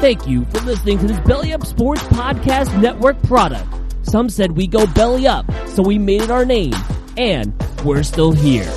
Thank you for listening to this Belly Up Sports Podcast Network product. Some said we go belly up, so we made it our name, and we're still here.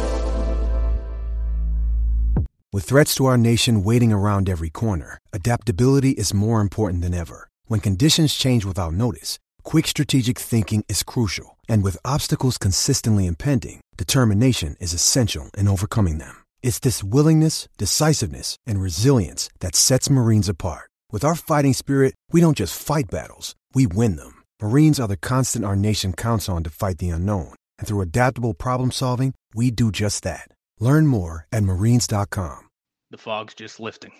With threats to our nation waiting around every corner, adaptability is more important than ever. When conditions change without notice, quick strategic thinking is crucial. And with obstacles consistently impending, determination is essential in overcoming them. It's this willingness, decisiveness, and resilience that sets Marines apart. With our fighting spirit, we don't just fight battles, we win them. Marines are the constant our nation counts on to fight the unknown. And through adaptable problem solving, we do just that. Learn more at marines.com. The fog's just lifting.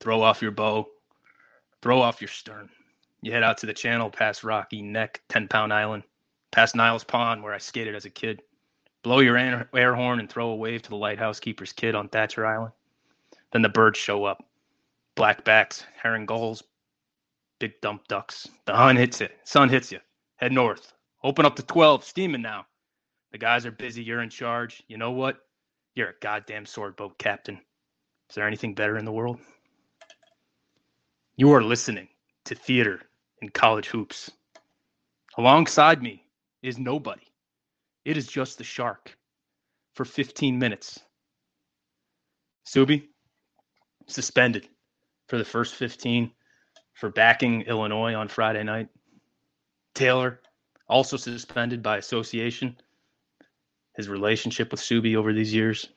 Throw off your bow, throw off your stern. You head out to the channel past Rocky Neck, 10 Pound Island, past Niles Pond, where I skated as a kid. Blow your air, air horn and throw a wave to the lighthouse keeper's kid on Thatcher Island. Then the birds show up blackbacks, herring gulls, big dump ducks. The sun hits it. Sun hits you. Head north. Open up to 12. Steaming now. The guys are busy. You're in charge. You know what? You're a goddamn sword boat captain. Is there anything better in the world? You are listening to Theater in College Hoops. Alongside me is nobody. It is just the shark for 15 minutes. Subi, suspended for the first 15 for backing Illinois on Friday night. Taylor, also suspended by association his relationship with Subi over these years.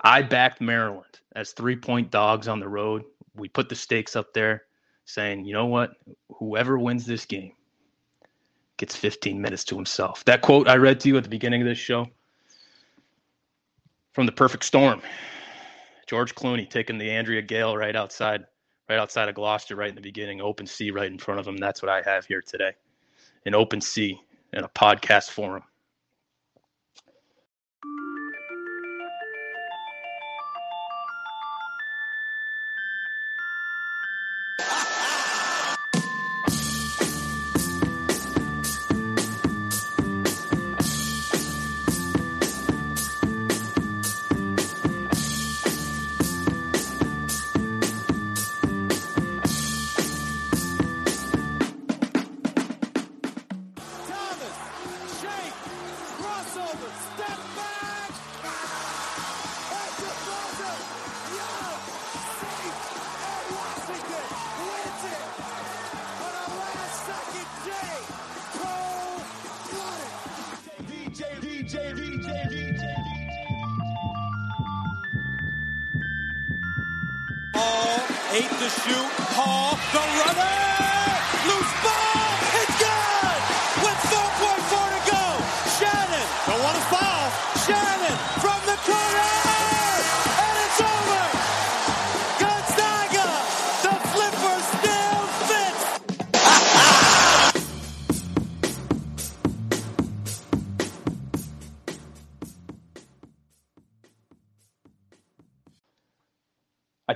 I backed Maryland as three point dogs on the road. We put the stakes up there saying, you know what? Whoever wins this game gets 15 minutes to himself. That quote I read to you at the beginning of this show from the perfect storm. George Clooney taking the Andrea Gail right outside, right outside of Gloucester, right in the beginning, open sea right in front of him. That's what I have here today. An open sea in a podcast forum.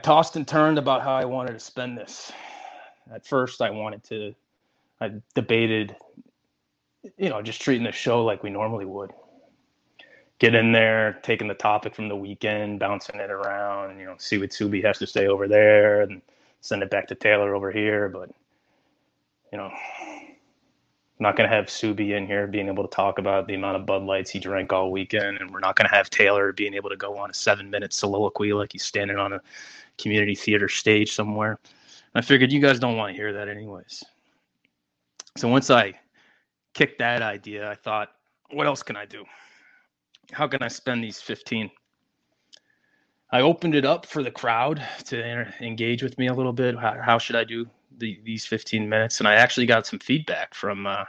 Tossed and turned about how I wanted to spend this. At first, I wanted to, I debated, you know, just treating the show like we normally would. Get in there, taking the topic from the weekend, bouncing it around, you know, see what Subi has to say over there and send it back to Taylor over here. But, you know, I'm not going to have Subi in here being able to talk about the amount of Bud Lights he drank all weekend. And we're not going to have Taylor being able to go on a seven minute soliloquy like he's standing on a community theater stage somewhere. And I figured you guys don't want to hear that anyways. So once I kicked that idea, I thought, what else can I do? How can I spend these 15? I opened it up for the crowd to enter, engage with me a little bit. How, how should I do the, these 15 minutes? And I actually got some feedback from uh,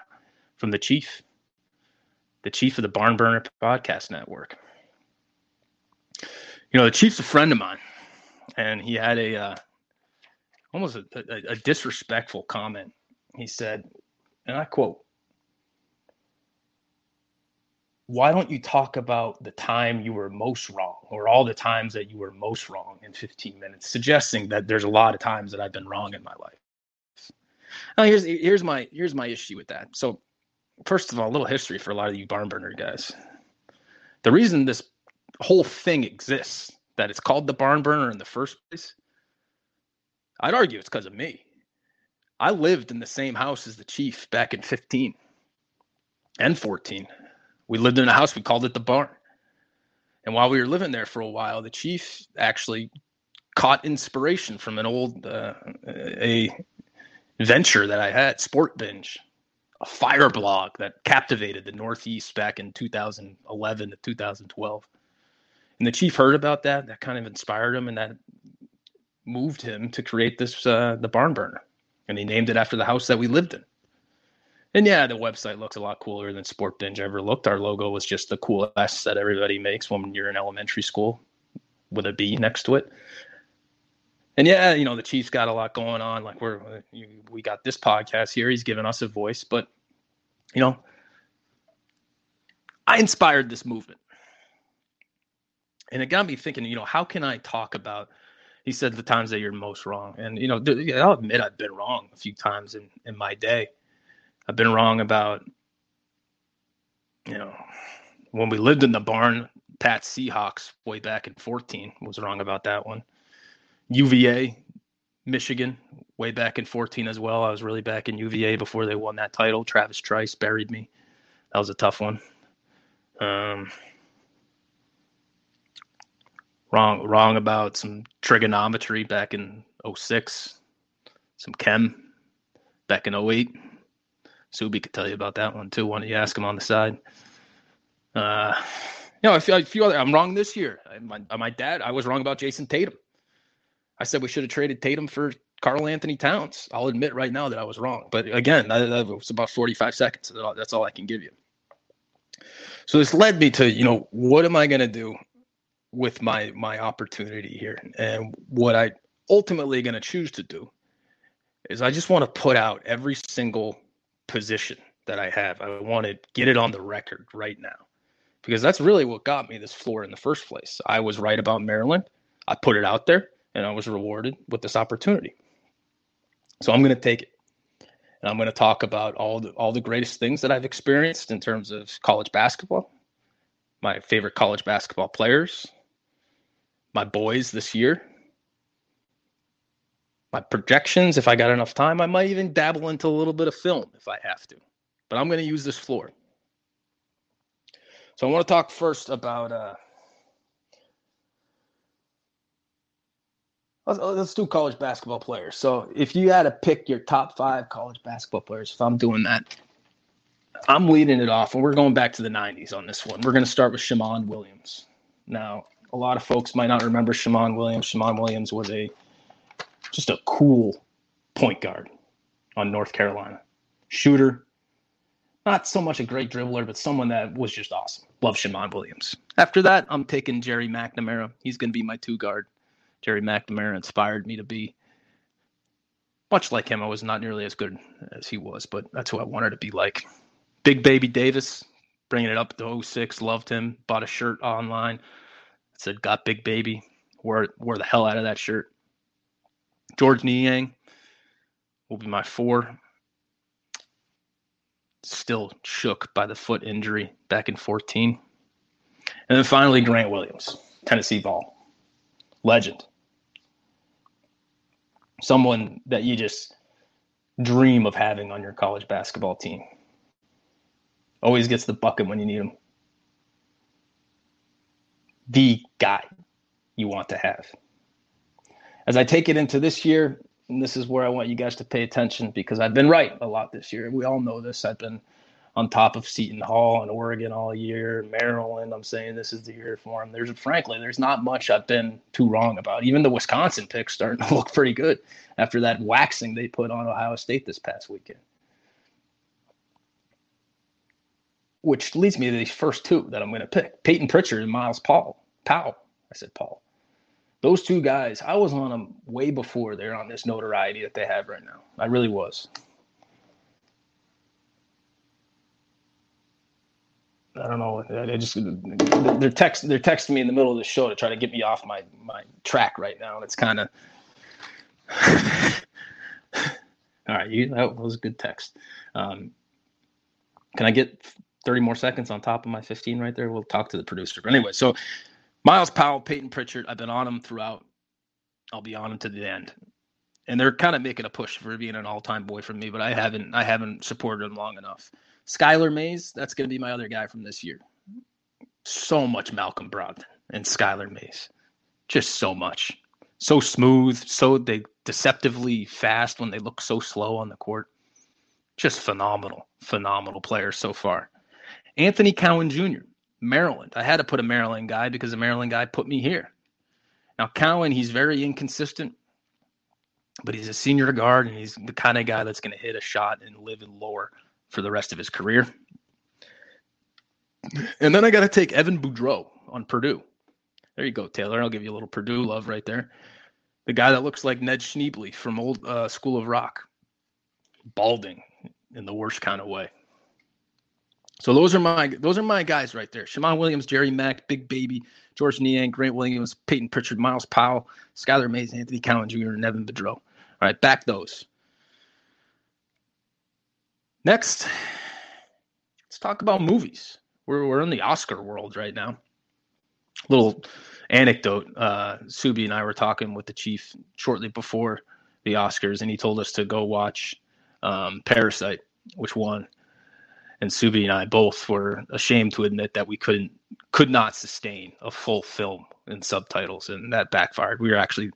from the chief, the chief of the Barn Burner Podcast Network. You know, the chief's a friend of mine, and he had a uh, almost a, a, a disrespectful comment. He said, and I quote, why don't you talk about the time you were most wrong or all the times that you were most wrong in 15 minutes suggesting that there's a lot of times that i've been wrong in my life? Now here's here's my here's my issue with that. So first of all a little history for a lot of you barn burner guys. The reason this whole thing exists that it's called the barn burner in the first place I'd argue it's because of me. I lived in the same house as the chief back in 15 and 14. We lived in a house, we called it the barn. And while we were living there for a while, the chief actually caught inspiration from an old uh, a venture that I had, Sport Binge, a fire blog that captivated the Northeast back in 2011 to 2012. And the chief heard about that. That kind of inspired him, and that moved him to create this uh, the barn burner. And he named it after the house that we lived in. And yeah, the website looks a lot cooler than Sport Binge ever looked. Our logo was just the cool S that everybody makes when you're in elementary school with a B next to it. And yeah, you know, the Chiefs got a lot going on. Like we're, we got this podcast here. He's giving us a voice, but you know, I inspired this movement. And it got me thinking, you know, how can I talk about, he said the times that you're most wrong. And, you know, I'll admit I've been wrong a few times in, in my day I've been wrong about, you know, when we lived in the barn, Pat Seahawks way back in 14 was wrong about that one. UVA, Michigan, way back in 14 as well. I was really back in UVA before they won that title. Travis Trice buried me. That was a tough one. Um, wrong, wrong about some trigonometry back in 06, some chem back in 08. Subi could tell you about that one too. Why don't you ask him on the side? Uh, you know, few, a few other. I'm wrong this year. My, my dad, I was wrong about Jayson Tatum. I said we should have traded Tatum for Karl-Anthony Towns. I'll admit right now that I was wrong. But again, that, that was about 45 seconds. That's all I can give you. So this led me to, you know, what am I going to do with my my opportunity here? And what I ultimately going to choose to do is I just want to put out every single position that I have. I want to get it on the record right now because that's really what got me this floor in the first place. I was right about Maryland. I put it out there and I was rewarded with this opportunity. So I'm going to take it. And I'm going to talk about all the all the greatest things that I've experienced in terms of college basketball, my favorite college basketball players, my boys this year, my projections, if I got enough time, I might even dabble into a little bit of film if I have to. But I'm going to use this floor. So I want to talk first about. Uh, let's, let's do college basketball players. So if you had to pick your top five college basketball players, if I'm doing that, I'm leading it off, and we're going back to the 90s on this one. We're going to start with Shammond Williams. Now, a lot of folks might not remember Shammond Williams. Shammond Williams was a just a cool point guard on North Carolina. Shooter, not so much a great dribbler, but someone that was just awesome. Love Shammond Williams. After that, I'm taking Gerry McNamara. He's going to be my two guard. Gerry McNamara inspired me to be much like him. I was not nearly as good as he was, but that's who I wanted to be like. Big Baby Davis, bringing it up to 06, loved him. Bought a shirt online. Said, got Big Baby. Wore, wore the hell out of that shirt. Georges Niang will be my four. Still shook by the foot injury back in 14. And then finally, Grant Williams, Tennessee ball. Legend. Someone that you just dream of having on your college basketball team. Always gets the bucket when you need him. The guy you want to have as I take it into this year, and this is where I want you guys to pay attention because I've been right a lot this year. We all know this. I've been on top of Seton Hall and Oregon all year, Maryland. I'm saying this is the year for them. There's frankly, there's not much I've been too wrong about. Even the Wisconsin picks starting to look pretty good after that waxing they put on Ohio State this past weekend. Which leads me to these first two that I'm going to pick: Payton Pritchard and Myles Paul. Powell. I said Paul those two guys, I was on them way before they're on this notoriety that they have right now. I really was. I don't know. I just they're text they're texting me in the middle of the show to try to get me off my my track right now, and it's kind of. All right, you that was a good text. Um, can I get 30 more seconds on top of my 15 right there? We'll talk to the producer. But anyway, so Myles Powell, Payton Pritchard, I've been on them throughout. I'll be on them to the end. and they're kind of making a push for being an all-time boy for me, but I haven't I haven't supported him long enough. Skylar Mays, that's going to be my other guy from this year. So much Malcolm Brogdon and Skylar Mays, just so much, so smooth, so they deceptively fast when they look so slow on the court. Just phenomenal, phenomenal players so far. Anthony Cowan Jr., Maryland. I had to put a Maryland guy because a Maryland guy put me here. Now Cowan, he's very inconsistent but he's a senior guard and he's the kind of guy that's going to hit a shot and live in lore for the rest of his career. And then I got to take Evan Boudreau on Purdue. There you go, Taylor. I'll give you a little Purdue love right there. The guy that looks like Ned Schneebly from old uh, School of Rock, balding in the worst kind of way. So those are my those are my guys right there. Shammond Williams, Jerry Mack, Big Baby, Georges Niang, Grant Williams, Payton Pritchard, Myles Powell, Skylar Mays, Anthony Cowan Jr., and Evan Boudreau. All right, back those. Next, let's talk about movies. We're, we're in the Oscar world right now. Little anecdote uh, Subi and I were talking with the chief shortly before the Oscars, and he told us to go watch um, Parasite, which won and Subi and I both were ashamed to admit that we couldn't could not sustain a full film in subtitles, and that backfired. We were actually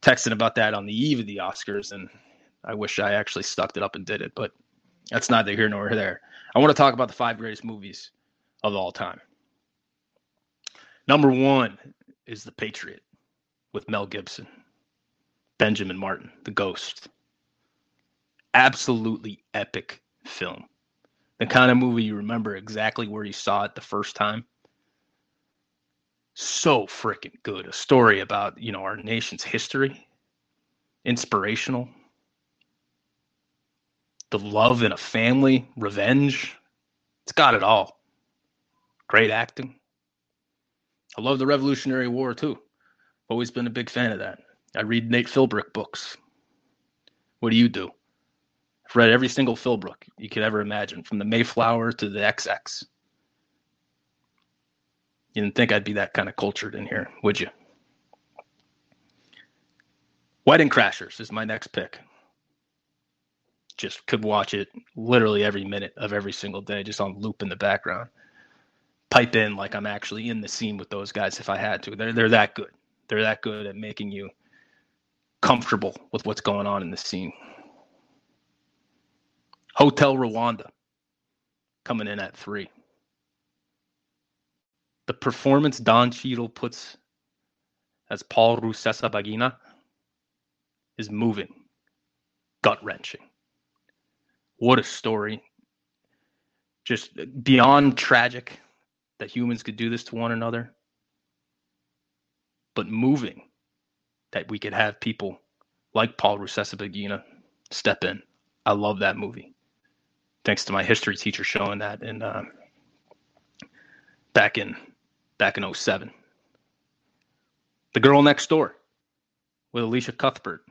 texting about that on the eve of the Oscars, and I wish I actually stuck it up and did it, but that's neither here nor there. I want to talk about the five greatest movies of all time. Number one is The Patriot with Mel Gibson, Benjamin Martin, The Ghost. Absolutely epic film the kind of movie you remember exactly where you saw it the first time. So freaking good. A story about, you know, our nation's history, inspirational. The love in a family, revenge. It's got it all. Great acting. I love the Revolutionary War too. Always been a big fan of that. I read Nate Philbrick books. What do you do? Read every single Philbrick you could ever imagine, from the Mayflower to the XX. You didn't think I'd be that kind of cultured in here, would you? Wedding Crashers is my next pick. Just could watch it literally every minute of every single day, just on loop in the background. Pipe in like I'm actually in the scene with those guys if I had to. They're they're that good. They're that good at making you comfortable with what's going on in the scene. Hotel Rwanda coming in at three. The performance Don Cheadle puts as Paul Rusesabagina is moving, gut wrenching. What a story. Just beyond tragic that humans could do this to one another, but moving that we could have people like Paul Rusesabagina step in. I love that movie thanks to my history teacher showing that in uh, back in back in 07. The Girl Next Door with Elisha Cuthbert.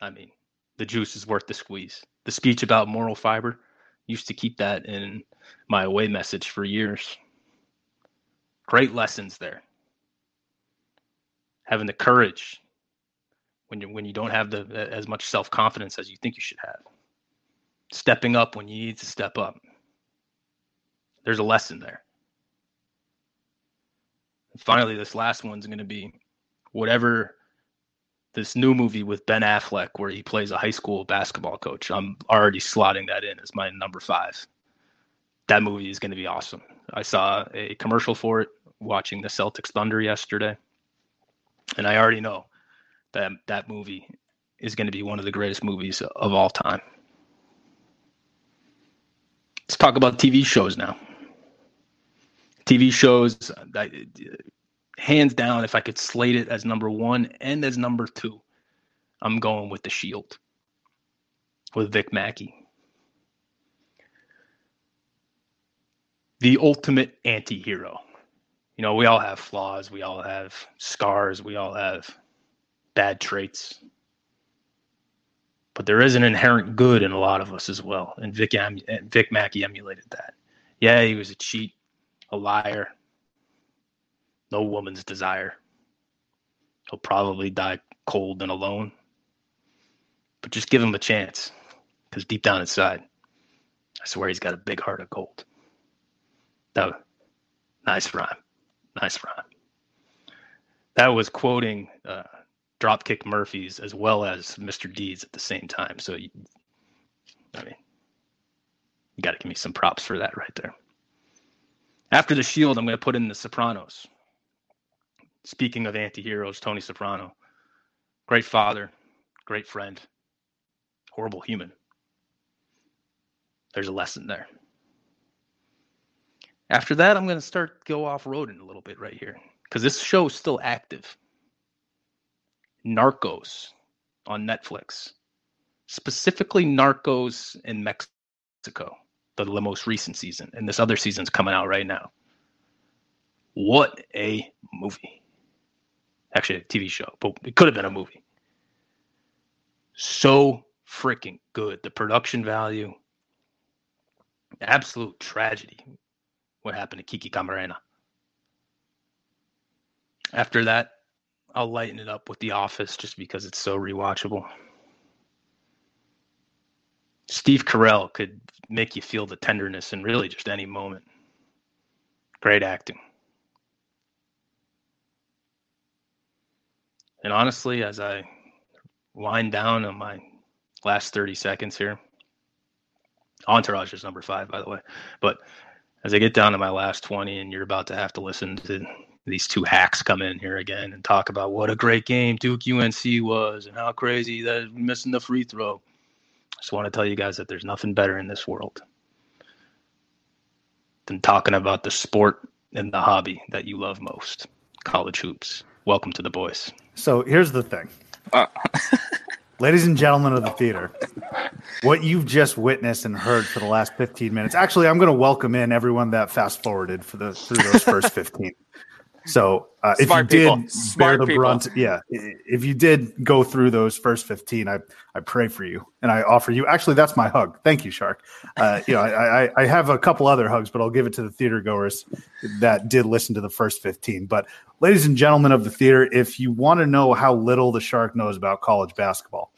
I mean, the juice is worth the squeeze. The speech about moral fiber used to keep that in my away message for years. Great lessons there. Having the courage when you when you don't have the as much self confidence as you think you should have stepping up when you need to step up. There's a lesson there. And finally, this last one's going to be whatever this new movie with Ben Affleck, where he plays a high school basketball coach. I'm already slotting that in as my number five. That movie is going to be awesome. I saw a commercial for it watching the Celtics Thunder yesterday, and I already know that that movie is going to be one of the greatest movies of all time. Let's talk about TV shows now. TV shows, I, hands down, if I could slate it as number one and as number two, I'm going with The Shield with Vic Mackey. The ultimate anti hero. You know, we all have flaws, we all have scars, we all have bad traits but there is an inherent good in a lot of us as well. And Vic Vic Mackey emulated that. Yeah, he was a cheat, a liar, no woman's desire. He'll probably die cold and alone. But just give him a chance, because deep down inside, I swear he's got a big heart of gold. That nice rhyme, nice rhyme. That was quoting uh, Dropkick Murphys as well as Mr. Deeds at the same time. So, you, I mean, you got to give me some props for that right there. After the Shield, I'm going to put in the Sopranos. Speaking of anti-heroes, Tony Soprano, great father, great friend, horrible human. There's a lesson there. After that, I'm going to start go off roading a little bit right here because this show is still active. Narcos on Netflix, specifically Narcos in Mexico, the, the most recent season, and this other season's coming out right now. What a movie! Actually, a TV show, but it could have been a movie. So freaking good. The production value, absolute tragedy. What happened to Kiki Camarena? After that, I'll lighten it up with The Office just because it's so rewatchable. Steve Carell could make you feel the tenderness in really just any moment. Great acting. And honestly, as I wind down on my last 30 seconds here, Entourage is number five, by the way. But as I get down to my last 20, and you're about to have to listen to these two hacks come in here again and talk about what a great game Duke UNC was and how crazy that missing the free throw. I just want to tell you guys that there's nothing better in this world than talking about the sport and the hobby that you love most college hoops. Welcome to the boys. So here's the thing. Uh. Ladies and gentlemen of the theater, what you've just witnessed and heard for the last 15 minutes. Actually, I'm going to welcome in everyone that fast forwarded for the through those first 15. So uh, if you people. did Smart bear the people. brunt, yeah, if you did go through those first 15, I, I pray for you and I offer you, actually, that's my hug. Thank you, Shark. Uh, you know, I, I, I have a couple other hugs, but I'll give it to the theater goers that did listen to the first 15. But ladies and gentlemen of the theater, if you want to know how little the Shark knows about college basketball,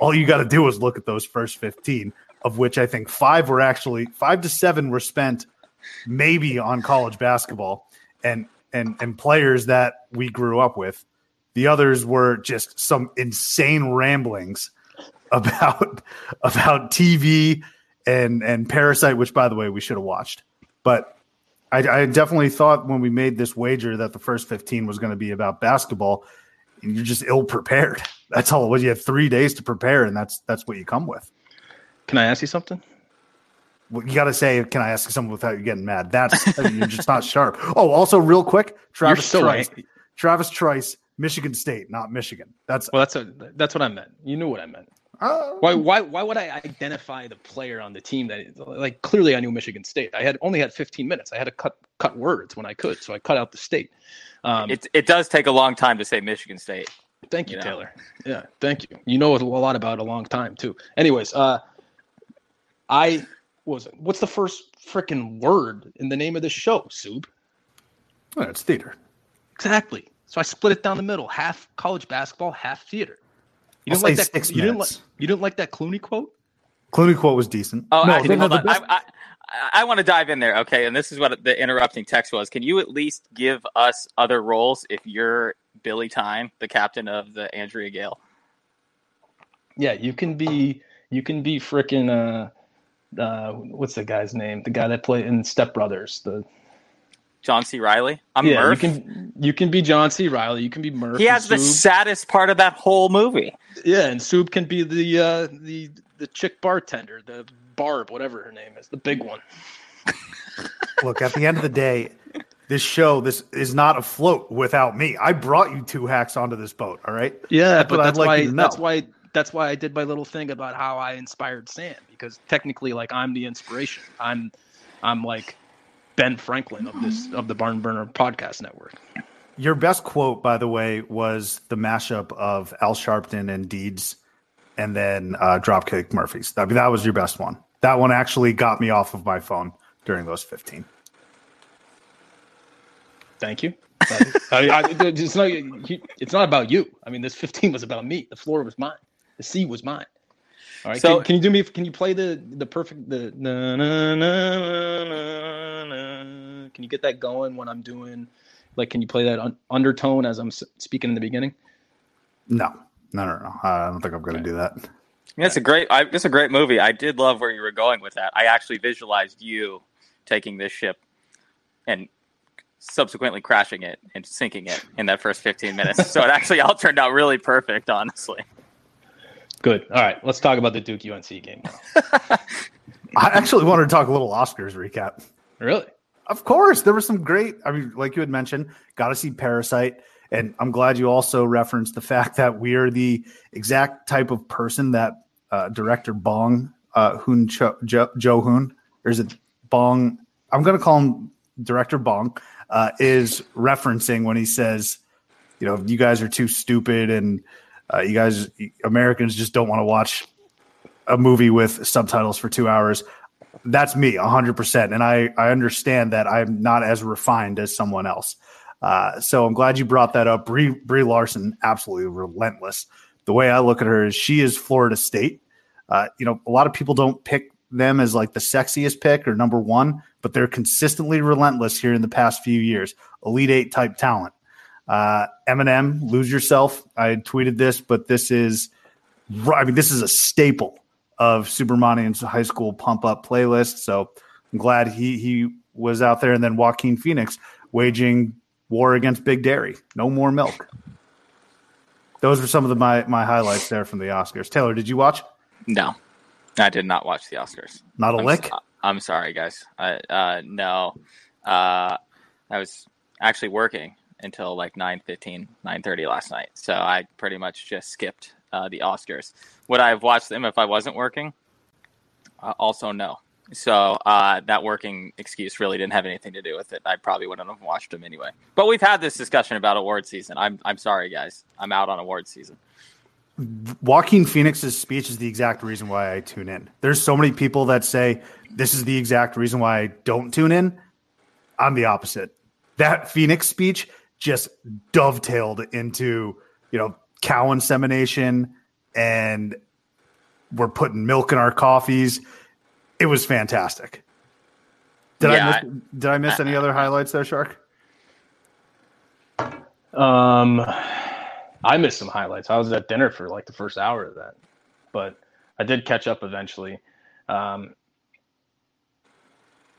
all you got to do is look at those first 15, of which I think five were actually five to seven were spent maybe on college basketball. And and and players that we grew up with. The others were just some insane ramblings about about TV and and Parasite, which by the way we should have watched. But I, I definitely thought when we made this wager that the first fifteen was going to be about basketball. And you're just ill prepared. That's all it was. You had three days to prepare, and that's that's what you come with. Can I ask you something? Well, you got to say, "Can I ask someone without you getting mad?" That's you're just not sharp. Oh, also, real quick, Travis so Trice, ang- Travis Trice, Michigan State, not Michigan. That's Well, that's a, that's what I meant. You knew what I meant. uh, Why why why would I identify the player on the team that like clearly I knew Michigan State. I had only had 15 minutes. I had to cut cut words when I could, so I cut out the state. Um, It it does take a long time to say Michigan State. thank you, you know. Taylor. Yeah, thank you. You know a lot about a long time too. Anyways, uh, I was what's the first freaking word in the name of the show? Soup. well, it's theater. Exactly. So I split it down the middle, half college basketball, half theater. You didn't like that? six you didn't like you didn't like that Clooney quote? Clooney quote was decent. Oh, No, actually, no, hold on. best- I, I, I want to dive in there, okay? And this is what the interrupting text was. Can you at least give us other roles if you're Billy Tyne, the captain of the Andrea Gail? Yeah, you can be you can be freaking uh uh what's the guy's name? The guy that played in Step Brothers. The John C. Reilly? I'm yeah, Murph. you can you can be John C. Reilly. You can be Murph. he has the saddest part of that whole movie. yeah, and Soup can be the uh the the chick bartender, the Barb, whatever her name is, the big one. Look, at the end of the day, this show this is not afloat without me. I brought you two hacks onto this boat. All right. Yeah, That's but what I'd that's like why you to that's why that's why I did my little thing about how I inspired Sam because technically, like, I'm the inspiration. I'm I'm like Ben Franklin of this of the Barn Burner Podcast Network. Your best quote, by the way, was the mashup of Al Sharpton and Deeds, and then uh, Dropkick Murphys. I mean, that was your best one. That one actually got me off of my phone during those fifteen. Thank you. I, I, it's not. It's not about you. I mean, this 15 was about me. The floor was mine. The sea was mine. All right. So- can, can you do me? Can you play the the perfect the na, na, na, na, na, Can you get that going when I'm doing? Like, can you play that un- undertone as I'm s- speaking in the beginning? No, no, no, no. I don't think I'm going to do that. Yeah, it's a great. I, it's a great movie. I did love where you were going with that. I actually visualized you taking this ship and subsequently crashing it and sinking it in that first 15 minutes. so it actually all turned out really perfect, honestly. Good. All right. Let's talk about the Duke UNC game. Now. I actually wanted to talk a little Oscars recap. Really? Of course, there was some great. I mean, like you had mentioned, got to see Parasite, and I'm glad you also referenced the fact that we are the exact type of person that uh, director Bong uh, Hoon Cho, jo, Joe Hoon, or is it Bong? I'm going to call him director Bong. Uh, is referencing when he says, you know, you guys are too stupid, and uh, you guys Americans just don't want to watch a movie with subtitles for two hours. That's me 100% and i i understand that i'm not as refined as someone else. Uh, so i'm glad you brought that up. Brie, brie larson absolutely relentless. The way i look at her is she is florida state. Uh, you know a lot of people don't pick them as like the sexiest pick or number one but they're consistently relentless here in the past few years. Elite eight type talent uh, eminem lose yourself i tweeted this but this is i mean this is a staple of Supermanian's high school pump up playlist. So I'm glad he he was out there. And then Joaquin Phoenix waging war against Big Dairy. No more milk. Those were some of the, my my highlights there from the Oscars. Taylor, did you watch? No, I did not watch the Oscars. Not a I'm, lick. so- I'm sorry, guys. I, uh, no, uh, I was actually working until like 9.15, 9.30 last night. So I pretty much just skipped uh, the Oscars. Would I have watched them if I wasn't working? Uh, also, no. So uh, that working excuse really didn't have anything to do with it. I probably wouldn't have watched them anyway. But we've had this discussion about award season. I'm I'm sorry, guys. I'm out on award season. Joaquin Phoenix's speech is the exact reason why I tune in. There's so many people that say this is the exact reason why I don't tune in. I'm the opposite. That Phoenix speech just dovetailed into, you know, cow insemination and we're putting milk in our coffees. It was fantastic. Did Yeah, I miss, did I miss any other highlights there, Shark? Um, I missed some highlights. I was at dinner for like the first hour of that, but I did catch up eventually. Um,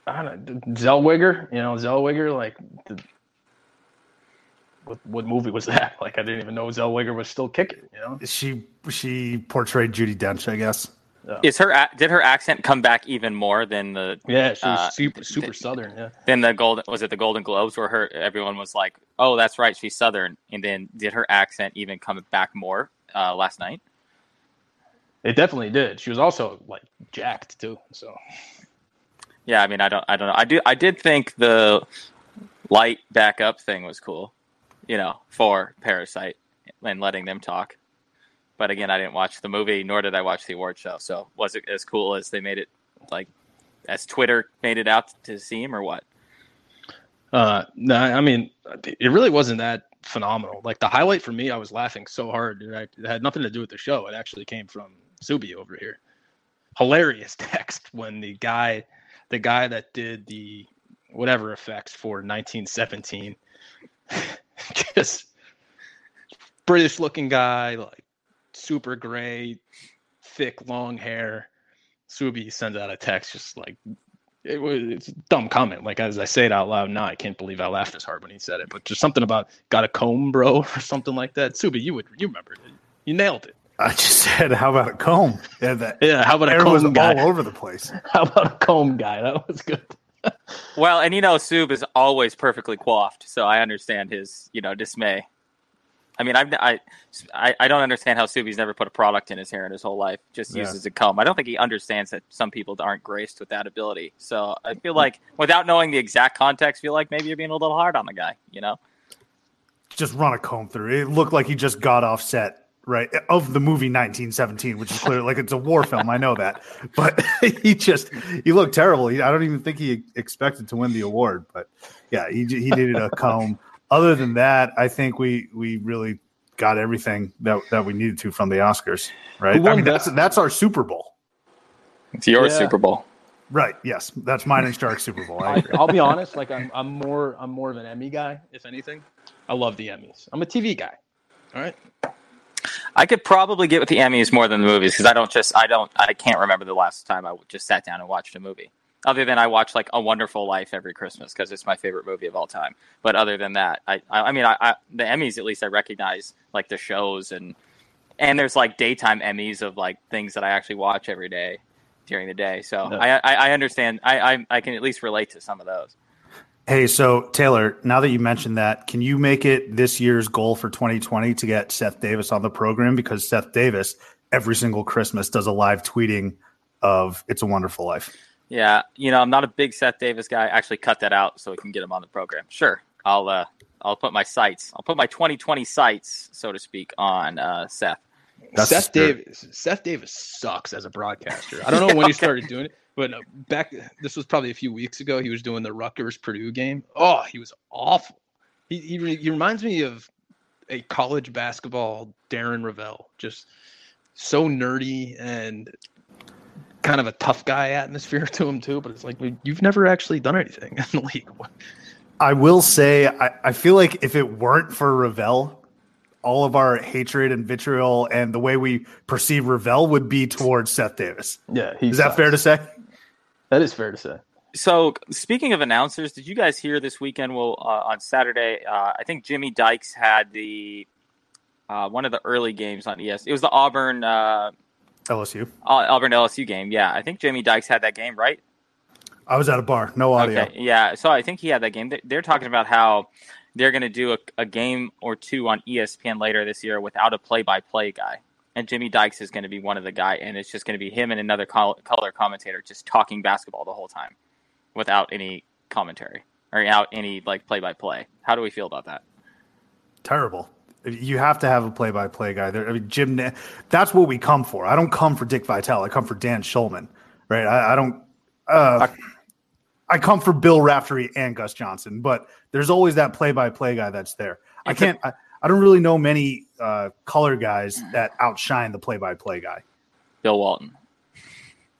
I don't know, Zellweger, you know, Zellweger, like, the, what, what movie was that? Like, I didn't even know Zellweger was still kicking, you know? She she portrayed Judy Dench, I guess. Is her a- did her accent come back even more than the Yeah, she was Uh, super, super th- Southern, yeah. than the golden was it the Golden Globes where her everyone was like, oh, that's right, she's Southern, and then did her accent even come back more uh, last night? It definitely did. She was also, like, jacked, too, so. Yeah, I mean, I don't, I don't know. I do, I did think the light backup thing was cool, you know, for Parasite and letting them talk. But again, I didn't watch the movie, nor did I watch the award show. So was it as cool as they made it, like, as Twitter made it out to seem, or what? Uh, no, I mean, it really wasn't that phenomenal. Like the highlight for me, I was laughing so hard. It had nothing to do with the show. It actually came from Subi over here. Hilarious text when the guy, the guy that did the whatever effects for 1917, just British looking guy, like super gray, thick, long hair. Subi sends out a text just like it was it's a dumb comment. Like as I say it out loud now, I can't believe I laughed as hard when he said it. But just something about got a comb, bro, or something like that. Subi, you would you remembered it. You nailed it. I just said, how about a comb? Yeah, that Yeah, how about a hair was comb guy? all over the place. How about a comb guy? That was good. Well, and you know, Sub is always perfectly coiffed, so I understand his, you know, dismay. I mean, I've, I, I, I don't understand how Subi's never put a product in his hair in his whole life. Just Yeah. uses a comb. I don't think he understands that some people aren't graced with that ability. So I feel hmm. like, without knowing the exact context, I feel like maybe you're being a little hard on the guy. You know? Just run a comb through. It looked like he just got off set, right, of the movie 1917, which is clear like it's a war film. I know that, but he just he looked terrible. He, I don't even think he expected to win the award, but yeah, he he needed a comb. other than that, I think we we really got everything that that we needed to from the Oscars, right? I mean, that's that's our Super Bowl, It's your Yeah. Super Bowl. right? Yes, that's mine and Stark's Super Bowl. I I, agree. I'll be honest. Like I'm, I'm more, I'm more of an Emmy guy, if anything. I love the Emmys. I'm a TV guy. All right. I could probably get with the Emmys more than the movies because I don't just I don't I can't remember the last time I just sat down and watched a movie. Other than I watch like A Wonderful Life every Christmas because it's my favorite movie of all time. But other than that, I I, I mean I, I the Emmys at least I recognize like the shows and and there's like daytime Emmys of like things that I actually watch every day during the day. So. I, I I understand I, I I can at least relate to some of those. Hey, so Taylor, now that you mentioned that, can you make it this year's goal for 2020 to get Seth Davis on the program? Because Seth Davis, every single Christmas, does a live tweeting of "It's a Wonderful Life." Yeah, you know, I'm not a big Seth Davis guy. Actually, cut that out so we can get him on the program. Sure, I'll uh, I'll put my sights, I'll put my 2020 sights, so to speak, on uh, Seth. That's Seth. Davis. Seth Davis sucks as a broadcaster. I don't know when he started doing it, but uh, back this was probably a few weeks ago. He was doing the Rutgers Purdue game. Oh, he was awful. He he, re- he reminds me of a college basketball Darren Rovell. Just so nerdy and kind of a tough guy atmosphere to him too. But it's like you've never actually done anything in the league. I will say, I, I feel like if it weren't for Rovell, all of our hatred and vitriol and the way we perceive Ravel would be towards Seth Davis. Yeah, he Is that sucks. fair to say? That is fair to say. So, speaking of announcers, did you guys hear this weekend? Well, uh, on Saturday, uh, I think Jimmy Dykes had the uh, one of the early games on ES. It was the Auburn uh, LSU. Auburn LSU game. Yeah, I think Jimmy Dykes had that game, right? I was at a bar, no audio. Okay, yeah. So I think he had that game. They- They're talking about how they're going to do a, a game or two on ESPN later this year without a play-by-play guy, and Jimmy Dykes is going to be one of the guy, and it's just going to be him and another col- color commentator just talking basketball the whole time, without any commentary or without any like play-by-play. How do we feel about that? Terrible. You have to have a play-by-play guy there. I mean, Jim. That's what we come for. I don't come for Dick Vitale. I come for Dan Shulman, right? I, I don't. Uh, I come for Bill Raftery and Gus Johnson, but there's always that play-by-play guy that's there. I It's a- can't. I, I don't really know many uh, color guys that outshine the play-by-play guy. Bill Walton.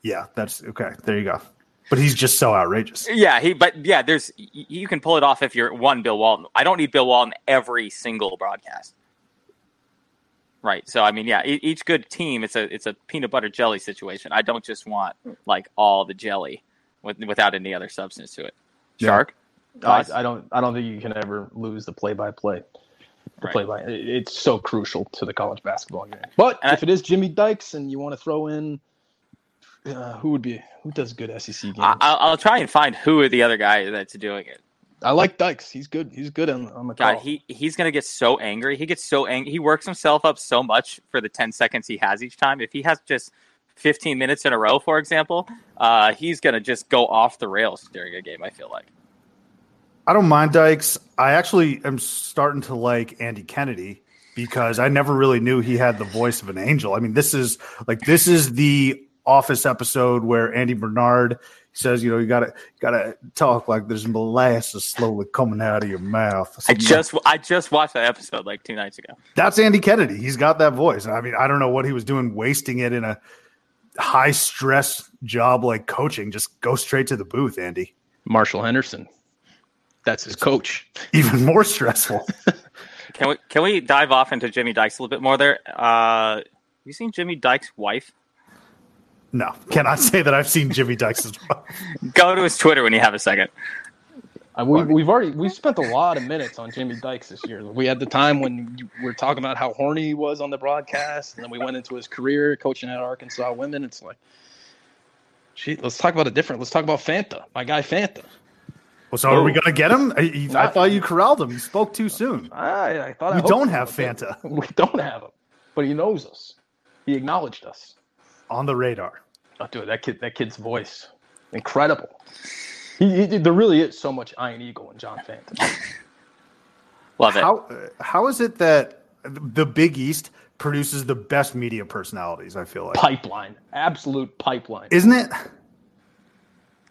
Yeah, that's okay. There you go. But he's just so outrageous. Yeah, he. But yeah, there's you can pull it off if you're one Bill Walton. I don't need Bill Walton every single broadcast. Right. So I mean, yeah, e- each good team it's a it's a peanut butter jelly situation. I don't just want like all the jelly with, without any other substance to it. Yeah. Shark. I, I don't. I don't think you can ever lose the play-by-play. The Right. play-by. It's so crucial to the college basketball game. But And I- if it is Jimmy Dykes and you want to throw in, uh, who would be who does good SEC games? I, I, I'll, I'll try and find who are the other guy that's doing it. I like Dykes. He's good. He's good on, on the God, call. he he's gonna get so angry. He gets so angry. He works himself up so much for the ten seconds he has each time. If he has just fifteen minutes in a row, for example, uh, he's gonna just go off the rails during a game. I feel like. I don't mind Dykes. I actually am starting to like Andy Kennedy because I never really knew he had the voice of an angel. I mean, this is like this is the office episode where Andy Bernard says, you know, you gotta gotta talk like there's molasses slowly coming out of your mouth. I just I just watched that episode like two nights ago. that's Andy Kennedy. He's got that voice. I mean, I don't know what he was doing, wasting it in a high stress job like coaching. Just go straight to the booth, Andy. Marshall Henderson. That's his coach. Even more stressful. Can we can we dive off into Jimmy Dykes a little bit more there? Uh, you seen Jimmy Dykes' wife? No, cannot say that I've seen Jimmy Dykes wife. Go to his Twitter when you have a second. Uh, we, we've already we spent a lot of minutes on Jimmy Dykes this year. We had the time when you were talking about how horny he was on the broadcast, and then we went into his career coaching at Arkansas women. It's like, gee, let's talk about a different. Let's talk about Fanta, my guy Fanta. Well, so are we oh. going to get him? I, I thought you corralled him. You spoke too soon. I, I thought I We hoped don't have but Fanta We don't have him, but he knows us. He acknowledged us. on the radar. Oh, dude, that kid, that kid's voice, incredible. He, he, there really is so much Ian Eagle in John Fanta. Love it. How how is it that the Big East produces the best media personalities? I feel like, pipeline, absolute pipeline. isn't it?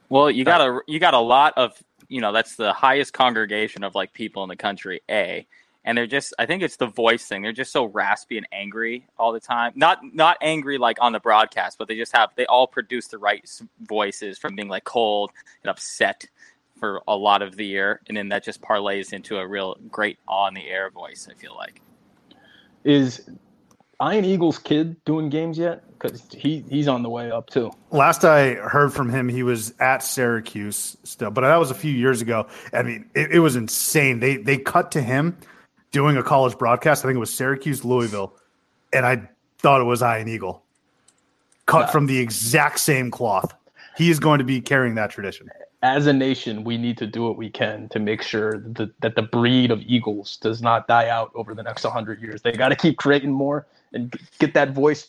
Well, you got a you got a lot of you know that's the highest congregation of like people in the country. A, and they're just I think it's the voice thing. They're just so raspy and angry all the time. Not not angry like on the broadcast, but they just have they all produce the right voices from being like cold and upset for a lot of the year, and then that just parlays into a real great on the air voice. I feel like is Ian Eagles kid doing games yet? Because he he's on the way up too. Last I heard from him, he was at Syracuse still, but that was a few years ago. I mean, it, it was insane. They they cut to him doing a college broadcast. I think it was Syracuse, Louisville, and I thought it was Ian Eagle, cut from the exact same cloth. He is going to be carrying that tradition as a nation, we need to do what we can to make sure that, that the breed of Eagles does not die out over the next 100 years. They got to keep creating more and get that voice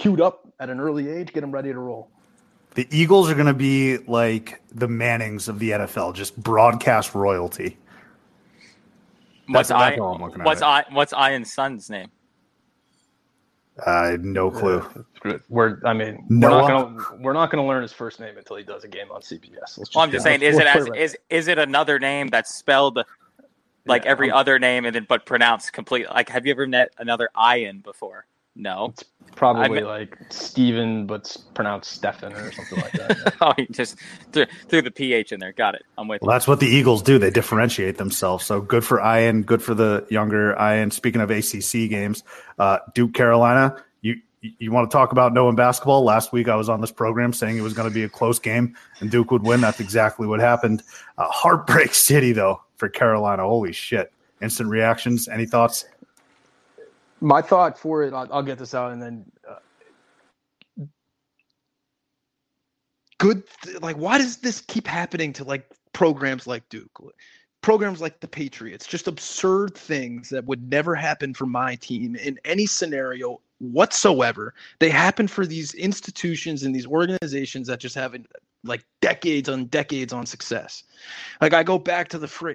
queued up at an early age, get them ready to roll. The Eagles are going to be like the Mannings of the NFL, just broadcast royalty. What's that's, I, that's what's I, what's Ian's son's name? I Uh, no clue. Yeah, we're, I mean, Noah? we're not gonna we're not gonna learn his first name until he does a game on CBS. Just well, I'm just saying, is it as, is is it another name that's spelled like yeah, every I'm, other name and then but pronounced complete? Like, have you ever met another Ian before? No, it's probably met, like Steven, but pronounced Stefan or something like that. oh, you just threw, threw, the ph in there. Got it. I'm with. Well, you. that's what the Eagles do. They differentiate themselves. So good for Ian. Good for the younger Ian. Speaking of ACC games, uh, Duke Carolina. You you want to talk about knowing basketball? Last week I was on this program saying it was going to be a close game and Duke would win. That's exactly what happened. Uh, heartbreak city though for Carolina. Holy shit! Instant reactions. Any thoughts? My thought for it, I'll, I'll get this out and then. Uh, good, like, why does this keep happening to like programs like Duke? Programs like the Patriots, just absurd things that would never happen for my team in any scenario whatsoever. They happen for these institutions and these organizations that just have like decades on decades on success. Like I go back to the free,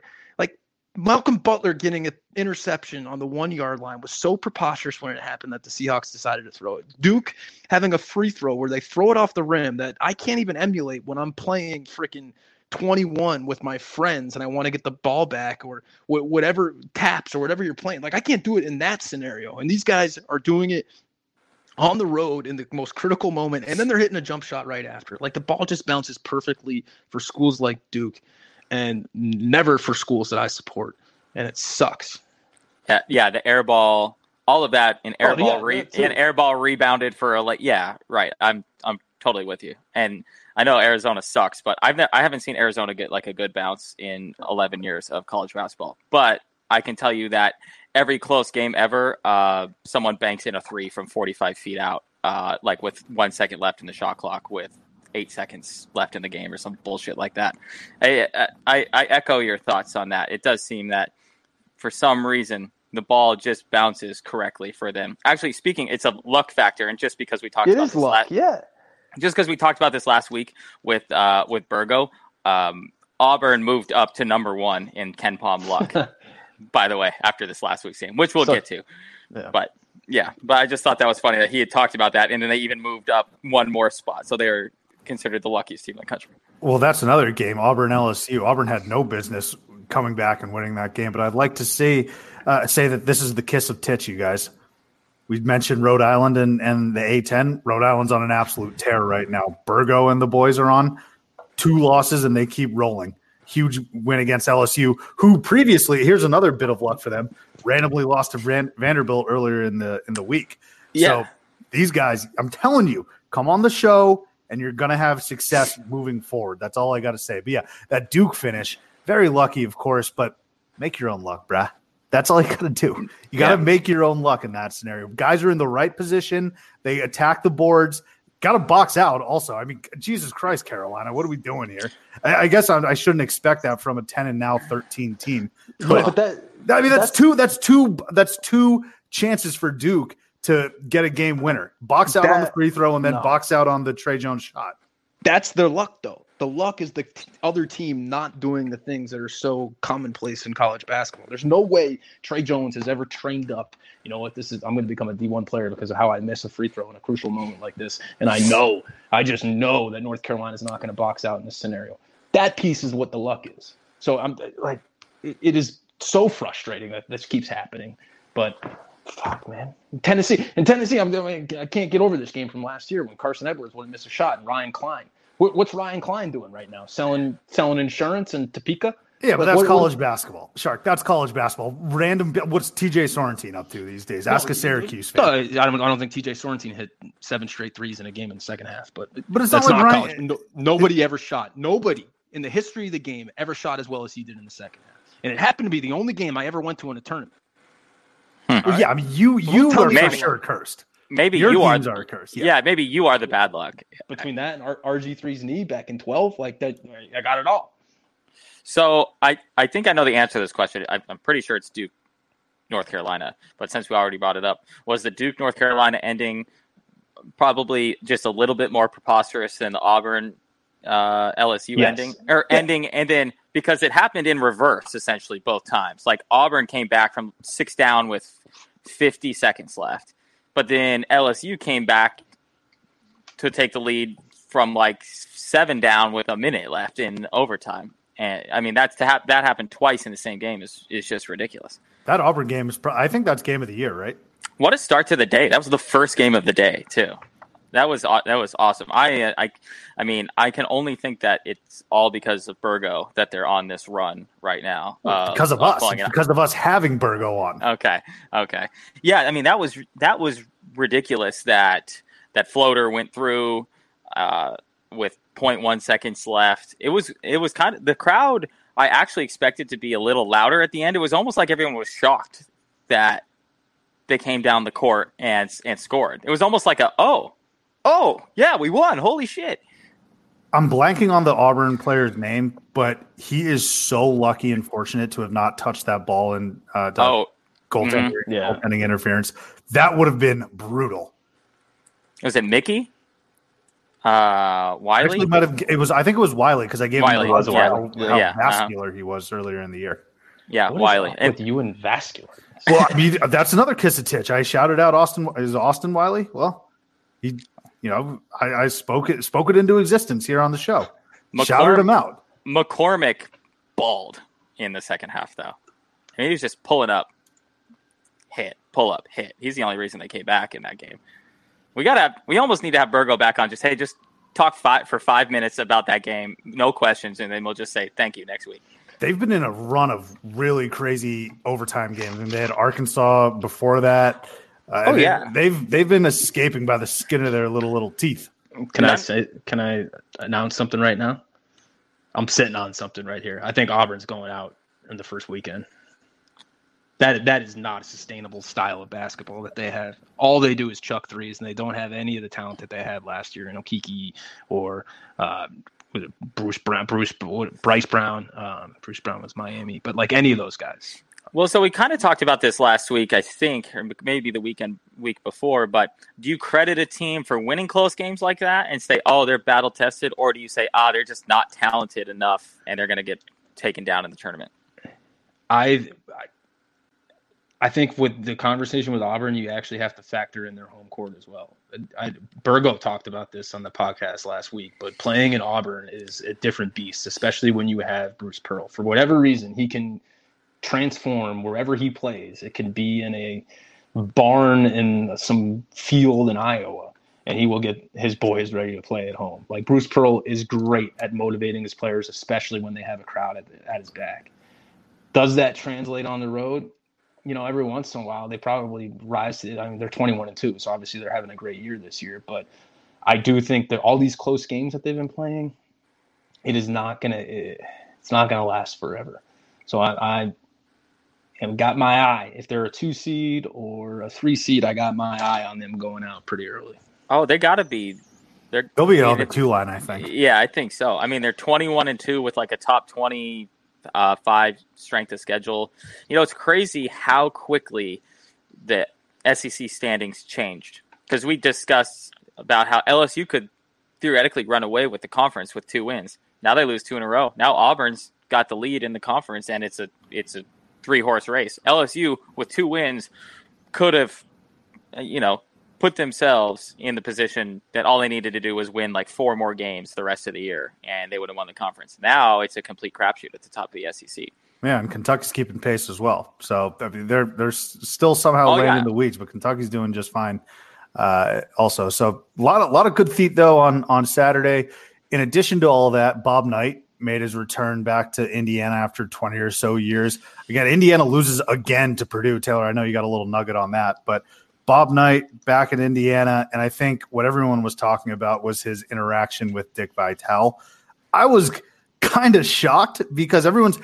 Malcolm Butler getting an interception on the one yard line was so preposterous when it happened that the Seahawks decided to throw it. Duke having a free throw where they throw it off the rim that I can't even emulate when I'm playing freaking 21 with my friends and I want to get the ball back or whatever taps or whatever you're playing. Like I can't do it in that scenario. And these guys are doing it on the road in the most critical moment and then they're hitting a jump shot right after. Like the ball just bounces perfectly for schools like Duke and never for schools that I support, and it sucks. Yeah, yeah, the air ball, all of that, and air oh, ball, yeah, re- and air ball rebounded for a like, yeah, right. I'm I'm totally with you, and I know Arizona sucks, but I've ne- I haven't seen Arizona get like a good bounce in 11 years of college basketball. But I can tell you that every close game ever, uh, someone banks in a three from 45 feet out, uh, like with one second left in the shot clock, with eight seconds left in the game or some bullshit like that. I, I, I echo your thoughts on that. It does seem that for some reason the ball just bounces correctly for them. Actually, speaking, it's a luck factor, and just because we talked it about this luck, last, yeah, just because we talked about this last week with uh, with Burgo, um, Auburn moved up to number one in KenPom luck. by the way, after this last week's game, which we'll so, get to, yeah. but yeah, but I just thought that was funny that he had talked about that, and then they even moved up one more spot, so they're considered the luckiest team in the country. Well, that's another game. Auburn LSU. Auburn had no business coming back and winning that game, but I'd like to see uh, say that this is the kiss of tits, you guys. We've mentioned Rhode Island and, and the A10. Rhode Island's on an absolute tear right now. Burgo and the boys are on two losses and they keep rolling. Huge win against LSU, who previously here's another bit of luck for them. Randomly lost to Van, Vanderbilt earlier in the in the week. Yeah. So these guys, I'm telling you, come on the show and you're going to have success moving forward. That's all I got to say. But yeah, that Duke finish, very lucky, of course, but make your own luck, bruh. That's all you got to do. You got to yeah. make your own luck in that scenario. Guys are in the right position. They attack the boards. Got to box out also. I mean, Jesus Christ, Carolina, what are we doing here? I, I guess I'm, I should not expect that from a 10 and now 13 team. But, but that, I mean, that's, that's two. That's two. That's two chances for Duke to get a game winner. Box out that, on the free throw and then no. box out on the Trey Jones shot. That's their luck, though. The luck is the t- other team not doing the things that are so commonplace in college basketball. There's no way Trey Jones has ever trained up. You know what? This is I'm going to become a D1 player because of how I miss a free throw in a crucial moment like this. And I know, I just know that North Carolina is not going to box out in this scenario. that piece is what the luck is. So I'm like, it, it is so frustrating that this keeps happening. But fuck, man, in Tennessee, in Tennessee, I'm. I can't get over this game from last year when Carson Edwards wouldn't miss a shot and Ryan Klein. What, what's Ryan Klein doing right now? Selling selling insurance in Topeka? Yeah, but Like, that's what- college what- basketball, Shark. That's college basketball. Random. What's TJ Sorrentine up to these days? Ask a Syracuse No, fan. I don't. I don't think TJ Sorensen hit seven straight threes in a game in the second half. But But it's not like not Ryan- college. No, nobody ever shot. Nobody in the history of the game ever shot as well as he did in the second half. And it happened to be the only game I ever went to in a tournament. Hmm. Well, yeah, I mean, you you tell are me for sure cursed. Maybe Your you are. teams are cursed. yeah. Yeah. maybe you are the bad luck. Between that and RG3's knee back in twelve, like that, I got it all. So I, I think I know the answer to this question. I, I'm pretty sure it's Duke, North Carolina. But since we already brought it up, was the Duke North Carolina ending probably just a little bit more preposterous than the Auburn uh, LSU Yes. ending or Yeah. ending, and then because it happened in reverse essentially both times. Like Auburn came back from six down with 50 seconds left, but then LSU came back to take the lead from like seven down with a minute left in overtime. And I mean, that's to have that happened twice in the same game is is just ridiculous. That Auburn game is. Pro- I think that's game of the year, right? What a start to the day! That was the first game of the day too. That was that was awesome. I uh, I I mean, I can only think that it's all because of Burgo that they're on this run right now. uh, because of us. pulling It's it out. because of us having Burgo on. Okay. Okay. Yeah, I mean that was that was ridiculous that that floater went through uh, with 0.1 seconds left. It was it was kind of the crowd I actually expected to be a little louder at the end. It was almost like everyone was shocked that they came down the court and and scored. It was almost like a oh, oh, yeah, we won. Holy shit. I'm blanking on the Auburn player's name, but he is so lucky and fortunate to have not touched that ball in uh, the Oh, goaltending, Yeah. goaltending interference. That would have been brutal. was it Mickey? Uh Wiley? Actually, might have. It was. I think it was Wiley because I gave Wiley, him the was how, Wiley. how Yeah, uh-huh. vascular he was earlier in the year. yeah, What is Wiley. up And- with you and vascular. Well, I mean, that's another kiss of titch. I shouted out Austin. Is Austin Wiley? Well, he, you know, I, I spoke it spoke it into existence here on the show. Shouted him out. McCormick balled in the second half, though. I mean, he was just pulling up, hit, pull up, hit. He's the only reason they came back in that game. We gotta, we almost need to have Burgo back on. Just hey, just talk five for five minutes about that game, no questions, and then we'll just say thank you next week. They've been in a run of really crazy overtime games, and they had Arkansas before that. Uh, Oh, yeah. they've they've been escaping by the skin of their little little teeth. Can I say? Can I announce something right now? I'm sitting on something right here. I think Auburn's going out in the first weekend. That that is not a sustainable style of basketball that they have. All they do is chuck threes, and they don't have any of the talent that they had last year. You know, Kiki or uh, Bruce Brown, Bruce Bryce Brown. Um, Bruce Brown was Miami, but like any of those guys. Well, so we kind of talked about this last week, I think, or maybe the weekend week before. But do you credit a team for winning close games like that and say, "Oh, they're battle tested," or do you say, "Ah, they're just not talented enough and they're going to get taken down in the tournament"? I, I think with the conversation with Auburn, you actually have to factor in their home court as well. I, Burgo talked about this on the podcast last week, but playing in Auburn is a different beast, especially when you have Bruce Pearl. For whatever reason, he can transform wherever he plays. It can be in a barn in some field in Iowa, and he will get his boys ready to play at home. Like Bruce Pearl is great at motivating his players, especially when they have a crowd at, at his back. Does that translate on the road? You know, every once in a while they probably rise to. I mean, they're twenty-one and two, so obviously they're having a great year this year. But I do think that all these close games that they've been playing, it is not gonna. It, it's not gonna last forever. So I, I have got my eye. If they're a two seed or a three seed, I got my eye on them going out pretty early. Oh, they got to be. They're They'll be I mean, on the two line, I think. Yeah, I think so. I mean, they're 21 and 2 with like a top 20 uh, five strength of schedule. You know, it's crazy how quickly the SEC standings changed because we discussed about how LSU could theoretically run away with the conference with two wins. Now they lose two in a row. Now Auburn's got the lead in the conference, and it's a it's a three horse race. LSU with two wins could have, uh, you know, put themselves in the position that all they needed to do was win like four more games the rest of the year, and they would have won the conference. Now it's a complete crapshoot at the top of the SEC. Yeah, and Kentucky's keeping pace as well. So I mean, they're they're still somehow Oh, laying in the weeds, but Kentucky's doing just fine. Uh, also, so a lot of lot of good feet though on on Saturday. In addition to all that, Bob Knight made his return back to Indiana after 20 or so years. Again, Indiana loses again to Purdue. Taylor, I know you got a little nugget on that, but Bob Knight back in Indiana, and I think what everyone was talking about was his interaction with Dick Vitale. I was kind of shocked because everyone's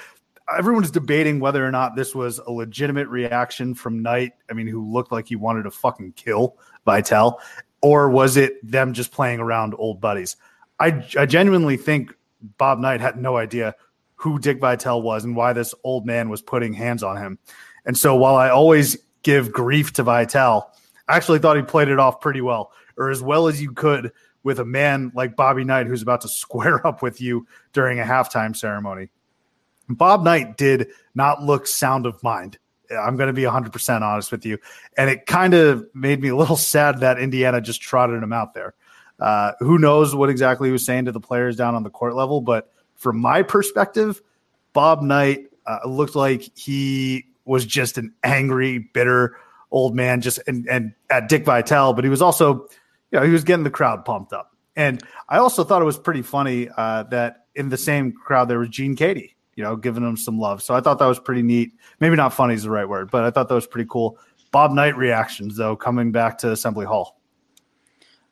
everyone's debating whether or not this was a legitimate reaction from Knight. I mean, who looked like he wanted to fucking kill Vitale, or was it them just playing around old buddies? I, I genuinely think Bob Knight had no idea who Dick Vitale was and why this old man was putting hands on him. And so while I always give grief to Vitale, I actually thought he played it off pretty well, or as well as you could with a man like Bobby Knight who's about to square up with you during a halftime ceremony. Bob Knight did not look sound of mind. I'm going to be 100% honest with you. And it kind of made me a little sad that Indiana just trotted him out there. Uh, who knows what exactly he was saying to the players down on the court level. But from my perspective, Bob Knight uh, looked like he was just an angry, bitter old man, just and, and at Dick Vitale, but he was also, you know, he was getting the crowd pumped up. And I also thought it was pretty funny uh, that in the same crowd there was Gene Keady, you know, giving him some love. So I thought that was pretty neat. Maybe not funny is the right word, but I thought that was pretty cool. Bob Knight reactions though coming back to Assembly Hall.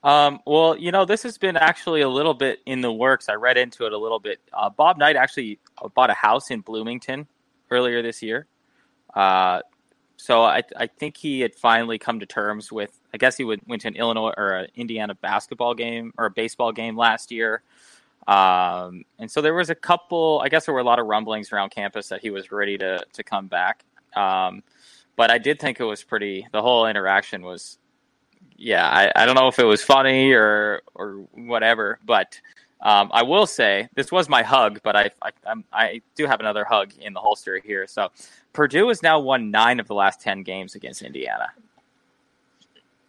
Um, well, you know, this has been actually a little bit in the works. I read into it a little bit. Uh, Bob Knight actually bought a house in Bloomington earlier this year. Uh, so I, I think he had finally come to terms with. I guess he would, went to an Illinois or an Indiana basketball game or a baseball game last year. Um, and so there was a couple. I guess there were a lot of rumblings around campus that he was ready to to come back. Um, but I did think it was pretty. The whole interaction was yeah, I, I don't know if it was funny or or whatever, but um, I will say this was my hug, but I I, I'm, I do have another hug in the holster here. So Purdue has now won nine of the last ten games against Indiana.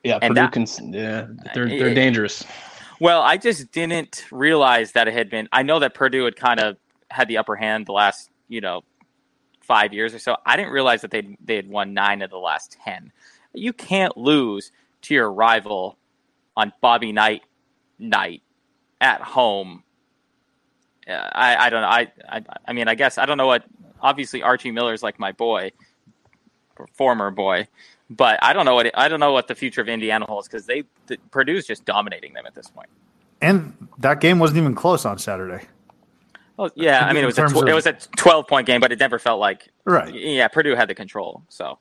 Yeah, And Purdue that- can. Yeah, they're they're dangerous. Well, I just didn't realize that it had been. I know that Purdue had kind of had the upper hand the last you know five years or so. I didn't realize that they they had won nine of the last ten. You can't lose to your rival on Bobby Knight night at home. Uh, I I don't know. I, I I mean I guess I don't know what. Obviously Archie Miller's like my boy, former boy, but I don't know what I don't know what the future of Indiana holds because they the, Purdue's just dominating them at this point. And that game wasn't even close on Saturday. Well, yeah, I mean it was a tw- it was a twelve point game, but it never felt like Right. yeah Purdue had the control. So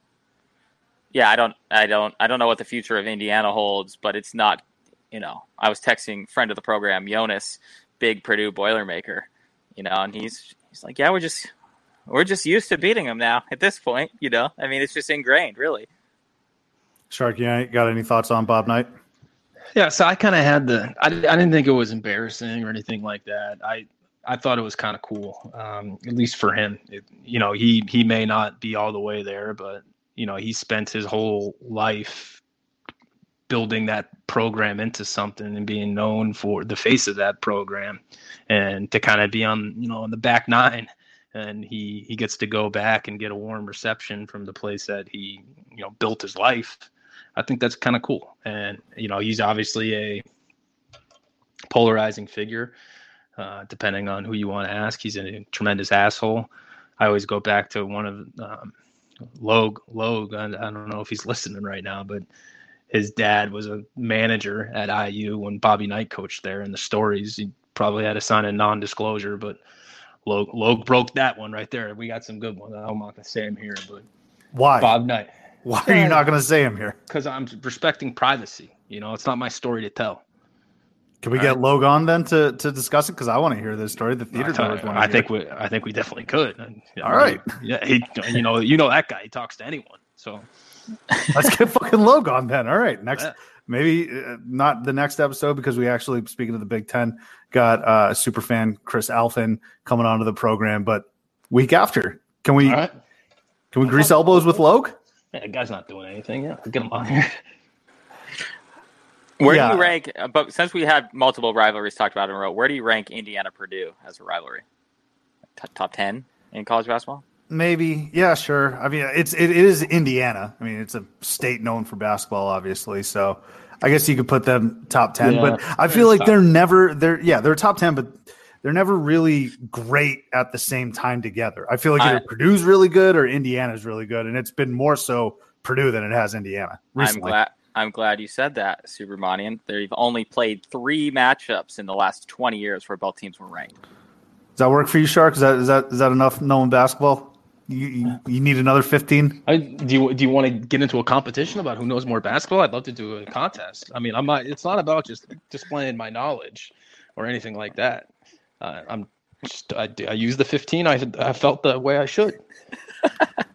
yeah, I don't I don't I don't know what the future of Indiana holds, but it's not you know I was texting friend of the program Jonas, big Purdue Boilermaker, you know, and he's he's like yeah we're just we're just used to beating them now at this point, you know. I mean it's just ingrained, really. Shark, you got any thoughts on Bob Knight? Yeah, so I kind of had the. I, I didn't think it was embarrassing or anything like that. I I thought it was kind of cool, um, at least for him. It, you know, he he may not be all the way there, but you know, he spent his whole life building that program into something and being known for the face of that program, and to kind of be on you know on the back nine. And he, he gets to go back and get a warm reception from the place that he you know built his life. I think that's kind of cool. And you know, he's obviously a polarizing figure. Uh, depending on who you want to ask, he's a tremendous asshole. I always go back to one of um, Logue. Logue. I, I don't know if he's listening right now, but his dad was a manager at IU when Bobby Knight coached there. And the stories, he probably had to sign a non-disclosure, but Logue, Logue broke that one right there. We got some good ones. I'm not gonna say him here, but Why? Bob Knight Why are you not going to say him here? because I'm respecting privacy. You know, it's not my story to tell. Can we All get right. Logue on then to, to discuss it? Because I want to hear this story. The theater I, goers want to I hear think we, I think we definitely could. All right. yeah, he, you know, you know that guy. He talks to anyone. So Let's get fucking Logue on then. All right. Next, Yeah. maybe uh, not the next episode because we actually, speaking of the Big Ten, got uh, a super fan Chris Alphin coming onto the program. But week after, can we right, can we grease elbows with Logue? yeah, the guy's not doing anything. Yeah, get him on here. Where Yeah. do you rank? But since we had multiple rivalries talked about in a row, where do you rank Indiana Purdue as a rivalry? T- top ten in college basketball? Maybe, yeah, sure. I mean, it's it, it is Indiana. I mean, it's a state known for basketball, obviously. So, I guess you could put them top ten. Yeah, but I feel like they're never they're yeah they're top ten, but they're never really great at the same time together. I feel like either I- Purdue's really good or Indiana's really good, and it's been more so Purdue than it has Indiana recently. I'm glad. I'm glad you said that, Supermanian. They've only played three matchups in the last 20 years where both teams were ranked. Does that work for you, Shark? Is that is that is that enough knowing basketball? You you, you need another fifteen? I, do you do you want to get into a competition about who knows more basketball? I'd love to do a contest. I mean, I'm not. It's not about just displaying my knowledge or anything like that. Uh, I'm just. I, I use the 15. I I felt the way I should.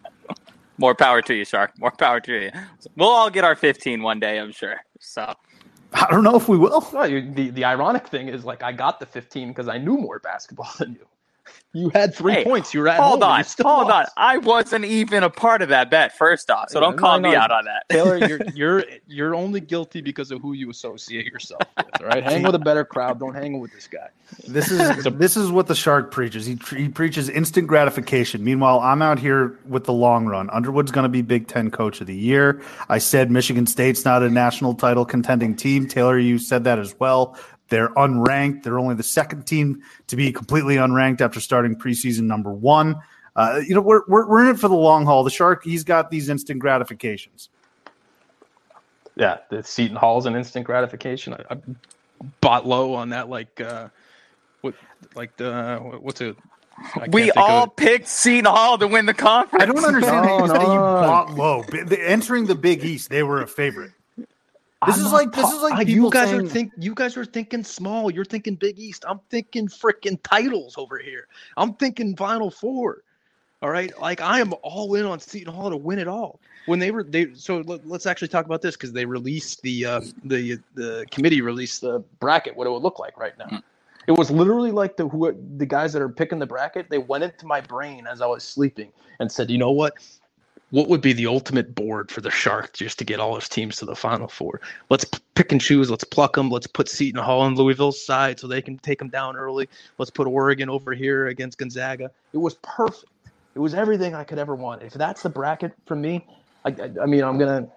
More power to you, Shark. More power to you. We'll all get our 15 one day, I'm sure. So I don't know if we will. No, the the ironic thing is like I got the 15 because I knew more basketball than you. You had three Hey, points. You were at hold home. on, still hold lost. on. I wasn't even a part of that bet. First off, so Yeah, don't call no, me no. out on that. Taylor, you're you're you're only guilty because of who you associate yourself with. Right? hang with a better crowd. Don't hang with this guy. This is this is what the shark preaches. He, he preaches instant gratification. Meanwhile, I'm out here with the long run. Underwood's going to be Big Ten Coach of the Year. I said Michigan State's not a national title contending team. Taylor, you said that as well. They're unranked. They're only the second team to be completely unranked after starting preseason number one. Uh, you know, we're, we're we're in it for the long haul. The shark, he's got these instant gratifications. Yeah, the Seton Hall's an instant gratification. I, I bought low on that, like uh, what, like the what's it? We think of all picked Seton Hall to win the conference. I don't understand how you No, you bought low. Entering the Big East, they were a favorite. This I'm is like this ta- is like people you guys saying, are think you guys are thinking small. You're thinking Big East. I'm thinking freaking titles over here. I'm thinking Final Four. All right, like I am all in on Seton Hall to win it all. When they were they so let, us actually talk about this because they released the uh, the the committee released the bracket what it would look like right now. It was literally like the who the guys that are picking the bracket. They went into my brain as I was sleeping and said, you know what? What would be the ultimate board for the Sharks just to get all his teams to the Final Four? Let's p- pick and choose. Let's pluck them. Let's put Seton Hall on Louisville's side so they can take them down early. Let's put Oregon over here against Gonzaga. It was perfect. It was everything I could ever want. If that's the bracket for me, I, I, I mean, I'm gonna,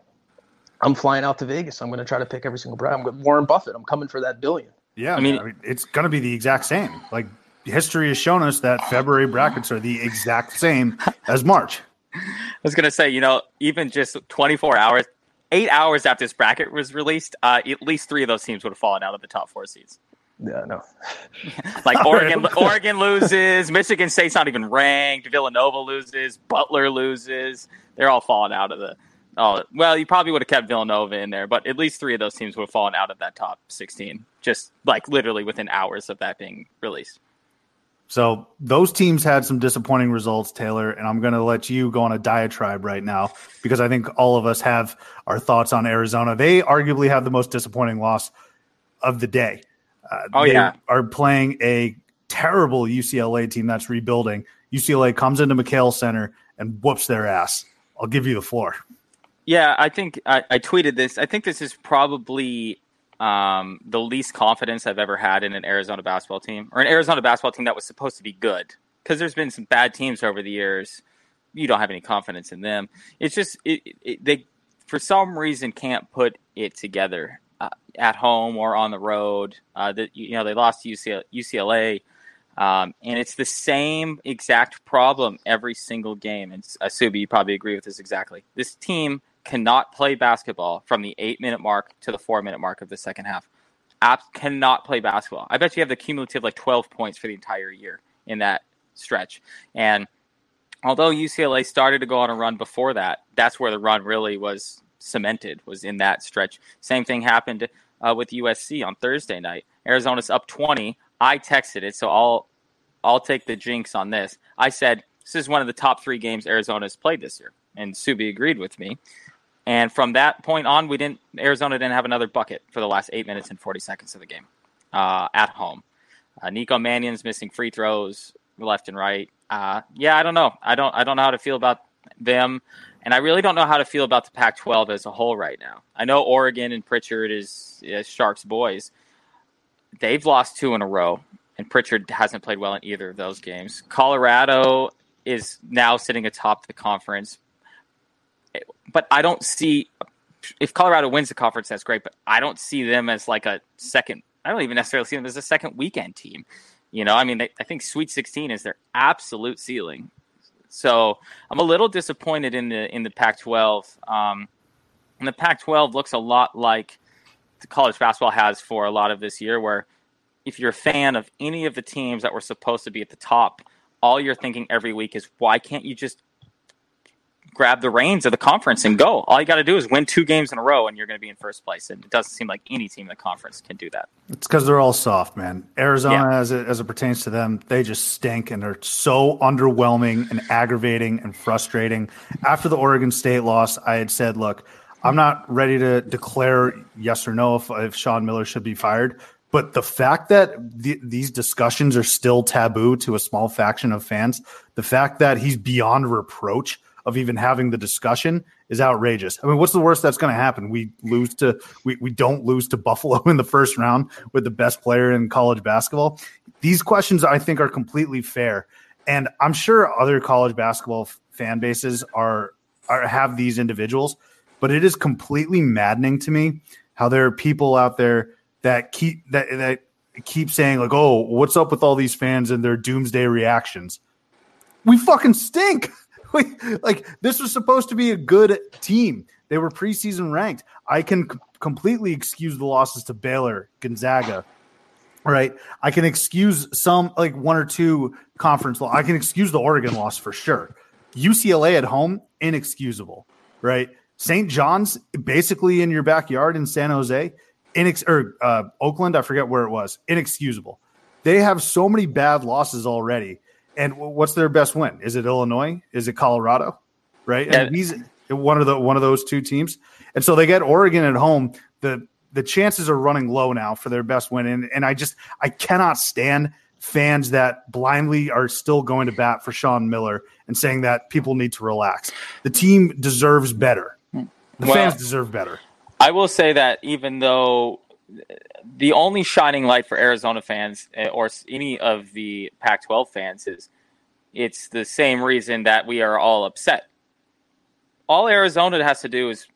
I'm flying out to Vegas. I'm gonna try to pick every single bracket. I'm going Warren Buffett. I'm coming for that billion. Yeah, I I mean- mean, it's going to be the exact same. Like history has shown us that February brackets are the exact same as March. I was gonna say, you know, even just 24 hours, eight hours after this bracket was released, uh, at least three of those teams would have fallen out of the top four seeds. Yeah, no. Like. Oregon, Oregon loses, Michigan State's not even ranked, Villanova loses, Butler loses. They're all falling out of the. Oh well, you probably would have kept Villanova in there, but at least three of those teams would have fallen out of that top 16, just like literally within hours of that being released. So those teams had some disappointing results, Taylor, and I'm going to let you go on a diatribe right now because I think all of us have our thoughts on Arizona. They arguably have the most disappointing loss of the day. Uh, Oh, they yeah. are playing a terrible UCLA team that's rebuilding. UCLA comes into McKale Center and whoops their ass. I'll give you the floor. Yeah, I think I, I tweeted this. I think this is probably um, the least confidence I've ever had in an Arizona basketball team or an Arizona basketball team that was supposed to be good. Because there's been some bad teams over the years. You don't have any confidence in them. It's just it, it, they, for some reason, can't put it together uh, at home or on the road. Uh, that you know they lost to UCLA, UCLA um, and it's the same exact problem every single game. And Subbi, you probably agree with this exactly. This team cannot play basketball from the eight minute mark to the four minute mark of the second half. Apps cannot play basketball. I bet you have the cumulative like 12 points for the entire year in that stretch. And although UCLA started to go on a run before that, that's where the run really was cemented, was in that stretch. Same thing happened uh, with USC on Thursday night. Arizona's up 20. I texted it, so I'll I'll take the jinx on this. I said this is one of the top three games Arizona's played this year, and Subbi agreed with me. And from that point on, we didn't Arizona didn't have another bucket for the last eight minutes and forty seconds of the game uh, at home. Uh, Nico Mannion's missing free throws left and right. Uh, yeah, I don't know. I don't I don't know how to feel about them, and I really don't know how to feel about the Pac-12 as a whole right now. I know Oregon and Pritchard is, is Sharks boys. They've lost two in a row, and Pritchard hasn't played well in either of those games. Colorado is now sitting atop the conference, but I don't see if Colorado wins the conference, that's great. But I don't see them as like a second. I don't even necessarily see them as a second weekend team. You know, I mean, they, I think Sweet 16 is their absolute ceiling. So I'm a little disappointed in the in the Pac-12. Um, and the Pac-12 looks a lot like the college basketball has for a lot of this year, where if you're a fan of any of the teams that were supposed to be at the top, all you're thinking every week is why can't you just grab the reins of the conference and go. All you got to do is win two games in a row, and you're going to be in first place. And it doesn't seem like any team in the conference can do that. It's because they're all soft, man. Arizona, yeah. as it as it pertains to them, they just stink, and they're so underwhelming and aggravating and frustrating. After the Oregon State loss, I had said, look. I'm not ready to declare yes or no if, if Sean Miller should be fired, but the fact that the, these discussions are still taboo to a small faction of fans, the fact that he's beyond reproach of even having the discussion is outrageous. I mean, what's the worst that's going to happen? We lose to we, we don't lose to Buffalo in the first round with the best player in college basketball. These questions I think are completely fair, and I'm sure other college basketball f- fan bases are are have these individuals, but it is completely maddening to me how there are people out there that keep that that keep saying like, "Oh, what's up with all these fans and their doomsday reactions?" We fucking stink. like this was supposed to be a good team. They were preseason ranked. I can c- completely excuse the losses to Baylor, Gonzaga, right? I can excuse some like one or two conference. I can excuse the Oregon loss for sure. UCLA at home, inexcusable, right? St. John's basically in your backyard in San Jose, inex or uh, Oakland, I forget where it was, inexcusable. They have so many bad losses already and what's their best win? Is it Illinois? Is it Colorado? Right? And he's one of the one of those two teams. And so they get Oregon at home. The the chances are running low now for their best win. And and I just I cannot stand fans that blindly are still going to bat for Sean Miller and saying that people need to relax. The team deserves better. Hmm. The well, fans deserve better. I will say that even though the only shining light for Arizona fans eh, or any of the Pac 12 fans is it's the same reason that we are all upset. All Arizona has to do is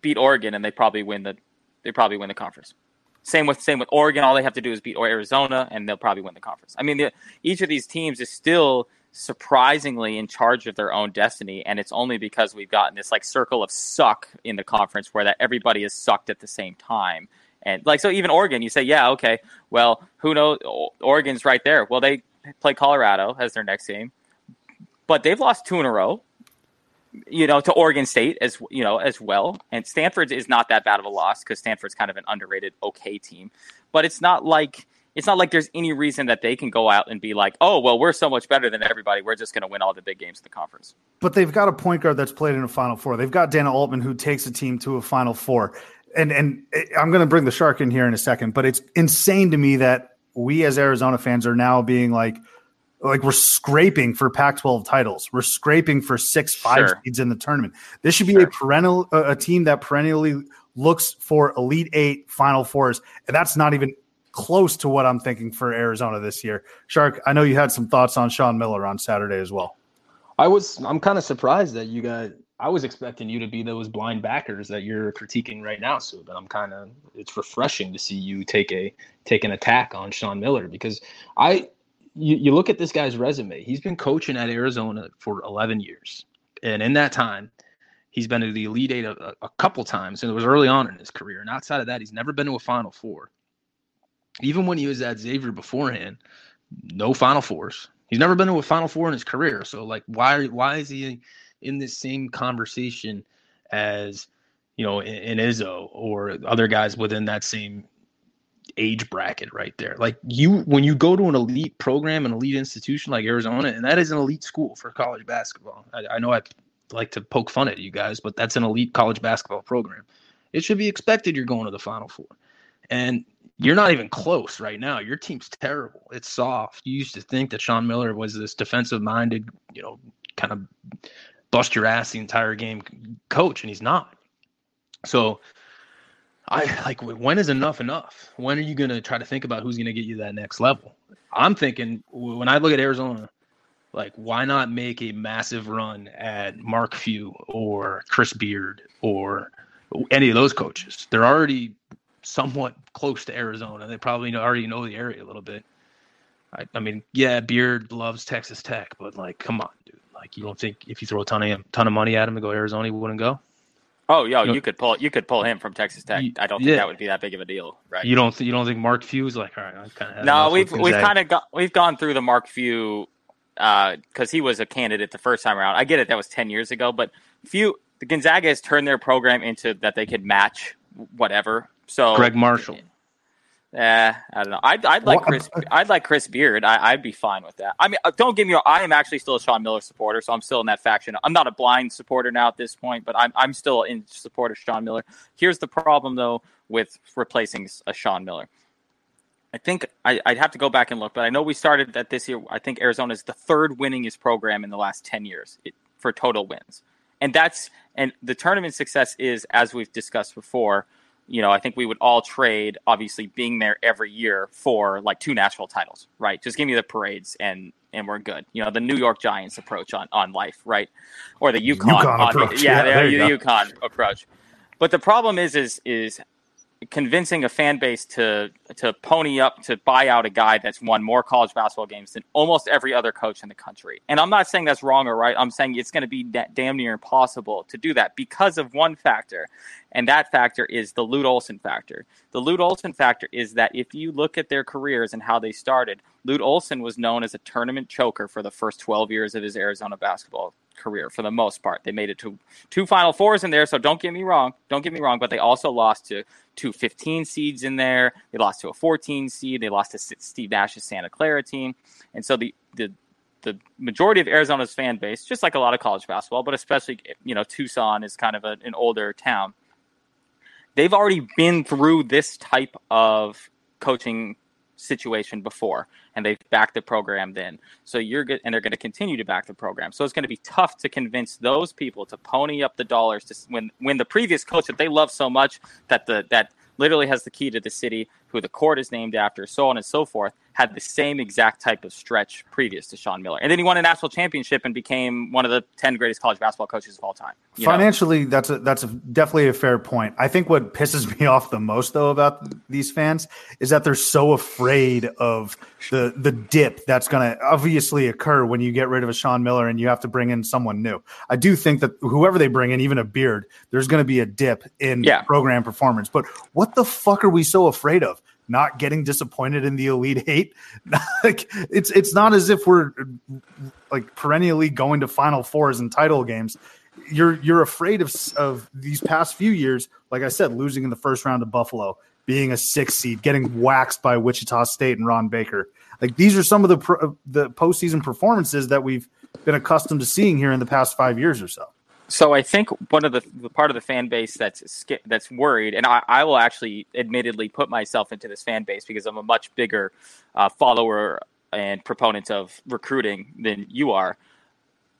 beat Oregon and they probably win the they probably win the conference. Same with same with Oregon. All they have to do is beat Arizona and they'll probably win the conference. I mean, the, each of these teams is still surprisingly in charge of their own destiny, and it's only because we've gotten this like circle of suck in the conference where that everybody is sucked at the same time and like so, even Oregon, you say, yeah, okay, well, who knows? Oregon's right there. Well, they play Colorado as their next game, but they've lost two in a row. You know, to Oregon State as you know as well, and Stanford is not that bad of a loss because Stanford's kind of an underrated, okay team. But it's not like it's not like there's any reason that they can go out and be like, oh, well, we're so much better than everybody. We're just going to win all the big games of the conference. But they've got a point guard that's played in a Final Four. They've got Dana Altman who takes a team to a Final Four and and eh, I'm going to bring the shark in here in a second, but it's insane to me that we as Arizona fans are now being like like we're scraping for Pac-12 titles. We're scraping for six five sure. seeds in the tournament. This should be sure. a perennial a team that perennially looks for elite 8 final fours and that's not even close to what I'm thinking for Arizona this year. Shark, I know you had some thoughts on Sean Miller on Saturday as well. I was I'm kind of surprised that you got I was expecting you to be those blind backers that you're critiquing right now, So, But I'm kind of it's refreshing to see you take a take an attack on Sean Miller because I you, you look at this guy's resume. He's been coaching at Arizona for 11 years, and in that time, he's been to the Elite Eight a, a couple times, and it was early on in his career. And outside of that, he's never been to a Final Four. Even when he was at Xavier beforehand, no Final Fours. He's never been to a Final Four in his career. So, like, why why is he? In this same conversation as you know in, Izzo or other guys within that same age bracket right there. Like you when you go to an elite program, an elite institution like Arizona, and that is an elite school for college basketball. I, I know I like to poke fun at you guys, but that's an elite college basketball program. It should be expected you're going to the Final Four. And you're not even close right now. Your team's terrible. It's soft. You used to think that Sean Miller was this defensive minded, you know, kind of bust your ass the entire game coach, and he's not. So I like when is enough enough? When are you going to try to think about who's going to get you that next level? I'm thinking when I look at Arizona, like why not make a massive run at Mark Few or Chris Beard or any of those coaches? They're already somewhat close to Arizona. They probably already know the area a little bit. I, I mean, yeah, Beard loves Texas Tech, but like, come on, dude. Like, you don't think if you throw a ton of ton of money at him to go Arizona, he wouldn't go? Oh, yeah, you, know, you could pull you could pull him from Texas Tech. I don't think yeah. that would be that big of a deal, right? You don't th- you don't think Mark Few's like all right? I kind of no, we've we've kind of got we've gone through the Mark Few because uh, he was a candidate the first time around. I get it, that was ten years ago, but Few the Gonzaga has turned their program into that they could match whatever. So Gregg Marshall. Yeah, I don't know. I'd, I'd like Chris. I'd like Chris Beard. I, would be fine with that. I mean, uh, don't get me wrong. I am actually still a Sean Miller supporter, so I'm still in that faction. I'm not a blind supporter now at this point, but I'm I'm still in support of Sean Miller. Here's the problem though with replacing a Sean Miller. I think I, would have to go back and look, but I know we started that this year. I think Arizona is the third winningest program in the last ten years it, for total wins, and that's and the tournament success is as we've discussed before you know, I think we would all trade obviously being there every year for like two national titles, right? Just give me the parades and and we're good. You know, the New York Giants approach on on life, right? Or the UConn, UConn approach. yeah, yeah the, the UConn approach. But the problem is is is convincing a fan base to to pony up to buy out a guy that's won more college basketball games than almost every other coach in the country. And I'm not saying that's wrong or right. I'm saying it's going to be damn near impossible to do that because of one factor, and that factor is the Lute Olson factor. The Lute Olson factor is that if you look at their careers and how they started, Lute Olson was known as a tournament choker for the first 12 years of his Arizona basketball career for the most part. They made it to two Final Fours in there, so don't get me wrong. Don't get me wrong, but they also lost to two 15 seeds in there. They lost to a 14 seed. They lost to Steve Nash's Santa Clara team, and so the the the majority of Arizona's fan base, just like a lot of college basketball, but especially you know Tucson is kind of a, an older town. They've already been through this type of coaching situation before and they've backed the program then. So you're good, and they're going to continue to back the program. So it's going to be tough to convince those people to pony up the dollars to when when the previous coach that they love so much that the that literally has the key to the city, who the court is named after, so on and so forth, had the same exact type of stretch previous to Sean Miller. And then he won a national championship and became one of the 10 greatest college basketball coaches of all time. Financially, know? that's a, that's a, definitely a fair point. I think what pisses me off the most though about these fans is that they're so afraid of the the dip that's going to obviously occur when you get rid of a Sean Miller and you have to bring in someone new. I do think that whoever they bring in, even a beard, there's going to be a dip in yeah. program performance. But what the fuck are we so afraid of? Not getting disappointed in the Elite Eight. like it's it's not as if we're like perennially going to Final Fours and title games. You're you're afraid of of these past few years. Like I said, losing in the first round to Buffalo, being a six seed, getting waxed by Wichita State and Ron Baker. Like these are some of the pro, the postseason performances that we've been accustomed to seeing here in the past five years or so. So I think one of the, the part of the fan base that's that's worried, and I, I, will actually admittedly put myself into this fan base because I'm a much bigger uh, follower and proponent of recruiting than you are.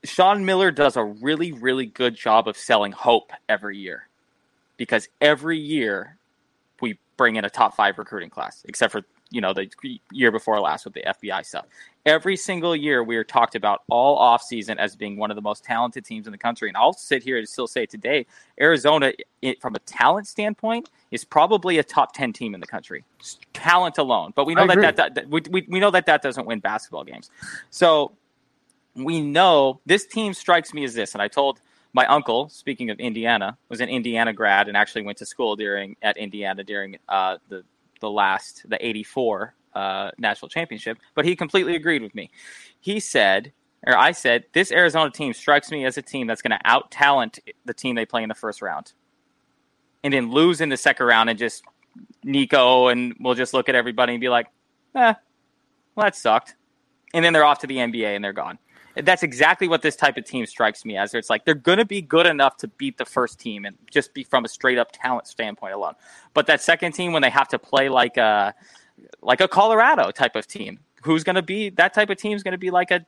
Sean Miller does a really, really good job of selling hope every year because every year we bring in a top five recruiting class, except for you know the year before last with the FBI stuff. Every single year, we are talked about all off season as being one of the most talented teams in the country. And I'll sit here and still say today, Arizona, it, from a talent standpoint, is probably a top ten team in the country, talent alone. But we know that, that, that, we, we, we know that that doesn't win basketball games. So we know this team strikes me as this, and I told my uncle, speaking of Indiana, was an Indiana grad and actually went to school during at Indiana during uh, the the last the '84 uh, national championship. But he completely agreed with me. He said, or I said, this Arizona team strikes me as a team that's going to out talent the team they play in the first round, and then lose in the second round and just Nico and we'll just look at everybody and be like, eh, well that sucked, and then they're off to the NBA and they're gone that's exactly what this type of team strikes me as. It's like they're going to be good enough to beat the first team and just be from a straight up talent standpoint alone. But that second team, when they have to play like a like a Colorado type of team, who's going to be that type of team is going to be like a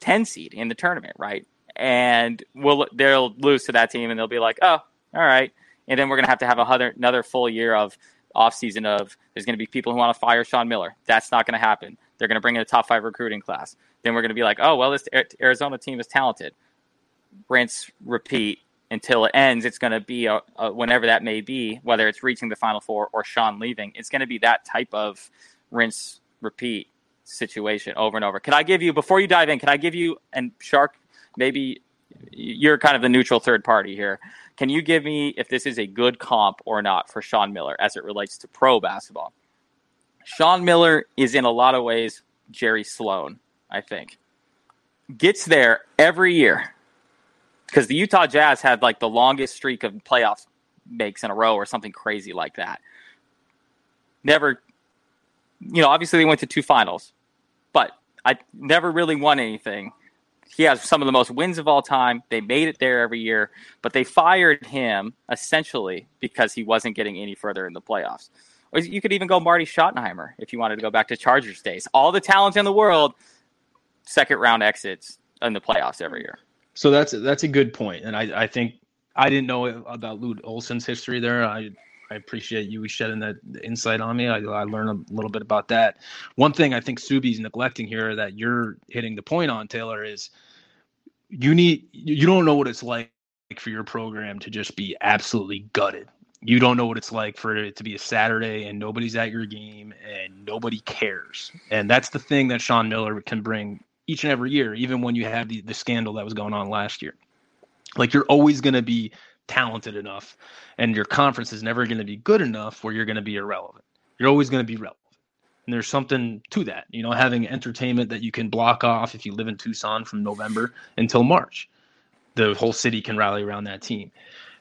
ten seed in the tournament, right? and we'll they'll lose to that team, and they'll be like, oh, all right. And then we're gonna have to have another another full year of offseason of there's going to be people who want to fire Sean Miller. That's not going to happen. They're going to bring in a top five recruiting class. Then we're going to be like, oh, well, this Arizona team is talented. Rinse, repeat until it ends. It's going to be a, a, whenever that may be, whether it's reaching the Final Four or Sean leaving. It's going to be that type of rinse, repeat situation over and over. Can I give you, before you dive in, can I give you, and Shark, maybe you're kind of the neutral third party here. Can you give me if this is a good comp or not for Sean Miller as it relates to pro basketball? Sean Miller is in a lot of ways Jerry Sloan, I think. Gets there every year because the Utah Jazz had like the longest streak of playoff makes in a row or something crazy like that. Never, you know, obviously they went to two finals, but I never really won anything he has some of the most wins of all time. They made it there every year, but they fired him essentially because he wasn't getting any further in the playoffs. Or you could even go Marty Schottenheimer if you wanted to go back to Chargers days. All the talent in the world, second round exits in the playoffs every year. So that's that's a good point, and I, I think I didn't know about Lute Olson's history there. I I appreciate you shedding that insight on me. I, I learned a little bit about that. One thing I think Subbi's neglecting here that you're hitting the point on, Taylor, is you need you don't know what it's like for your program to just be absolutely gutted. You don't know what it's like for it to be a Saturday and nobody's at your game and nobody cares. And that's the thing that Sean Miller can bring each and every year, even when you have the, the scandal that was going on last year. Like you're always going to be talented enough and your conference is never going to be good enough where you're going to be irrelevant. You're always going to be relevant. And there's something to that, you know, having entertainment that you can block off if you live in Tucson from November until March. The whole city can rally around that team.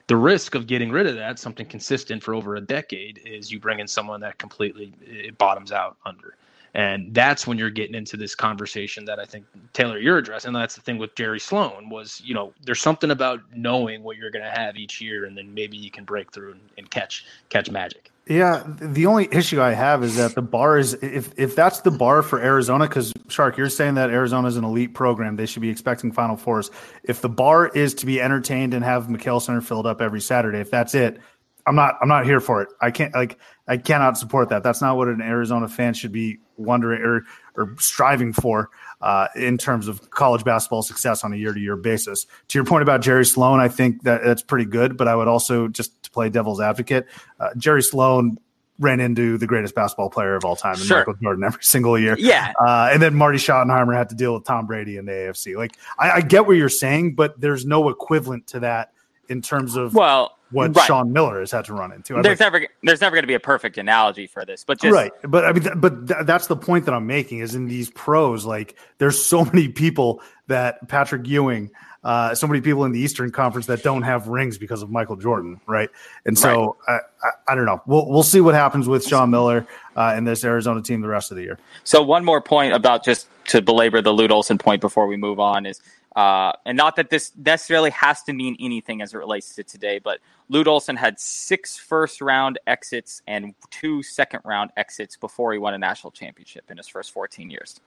The risk of getting rid of that, something consistent for over a decade, is you bring in someone that completely it bottoms out under. And that's when you're getting into this conversation that I think Taylor you're addressing. That's the thing with Jerry Sloan was, you know, there's something about knowing what you're going to have each year, and then maybe you can break through and, and catch catch magic. Yeah, the only issue I have is that the bar is if if that's the bar for Arizona, because Shark, you're saying that Arizona is an elite program, they should be expecting Final Fours. If the bar is to be entertained and have McKale Center filled up every Saturday, if that's it, I'm not I'm not here for it. I can't like I cannot support that. That's not what an Arizona fan should be wondering or or striving for uh, in terms of college basketball success on a year to year basis. To your point about Jerry Sloan, I think that that's pretty good. But I would also just to play devil's advocate, uh, Jerry Sloan ran into the greatest basketball player of all time, and sure. Michael Jordan, every single year. Yeah. Uh, and then Marty Schottenheimer had to deal with Tom Brady in the AFC. Like, I, I, get what you're saying, but there's no equivalent to that in terms of well, what right. Sean Miller has had to run into. I'd there's like, never there's never going to be a perfect analogy for this, but just right. But I mean, th- but th- that's the point that I'm making is in these pros, like there's so many people that Patrick Ewing, uh, so many people in the Eastern Conference that don't have rings because of Michael Jordan, right? And so right. I, I, I, don't know. We'll we'll see what happens with Sean Miller uh, and this Arizona team the rest of the year. So one more point about just to belabor the Lute Olson point before we move on is uh, and not that this necessarily has to mean anything as it relates to today, but Lute Olson had six first round exits and two second round exits before he won a national championship in his first 14 years.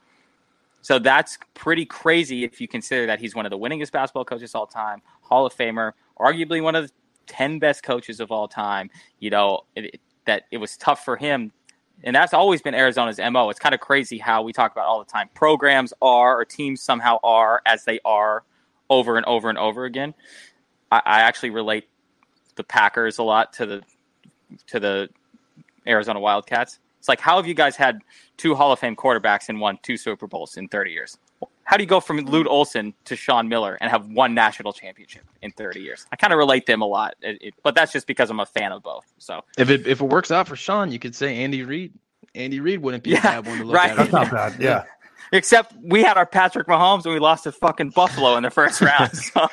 So that's pretty crazy if you consider that he's one of the winningest basketball coaches all time, Hall of Famer, arguably one of the 10 best coaches of all time. You know, it, that it was tough for him and that's always been Arizona's MO. It's kind of crazy how we talk about all the time. Programs are, or teams somehow are, as they are over and over and over again. I, I actually relate the Packers a lot to the to the Arizona Wildcats. It's like, how have you guys had two Hall of Fame quarterbacks and won two Super Bowls in 30 years? How do you go from Lute Olson to Sean Miller and have one national championship in 30 years? I kind of relate them a lot, it, it, but that's just because I'm a fan of both. So if it if it works out for Sean, you could say Andy Reid. Andy Reid wouldn't be yeah, a bad one to look right. at. That's not bad. Yeah. Except we had our Patrick Mahomes and we lost to fucking Buffalo in the first round. So.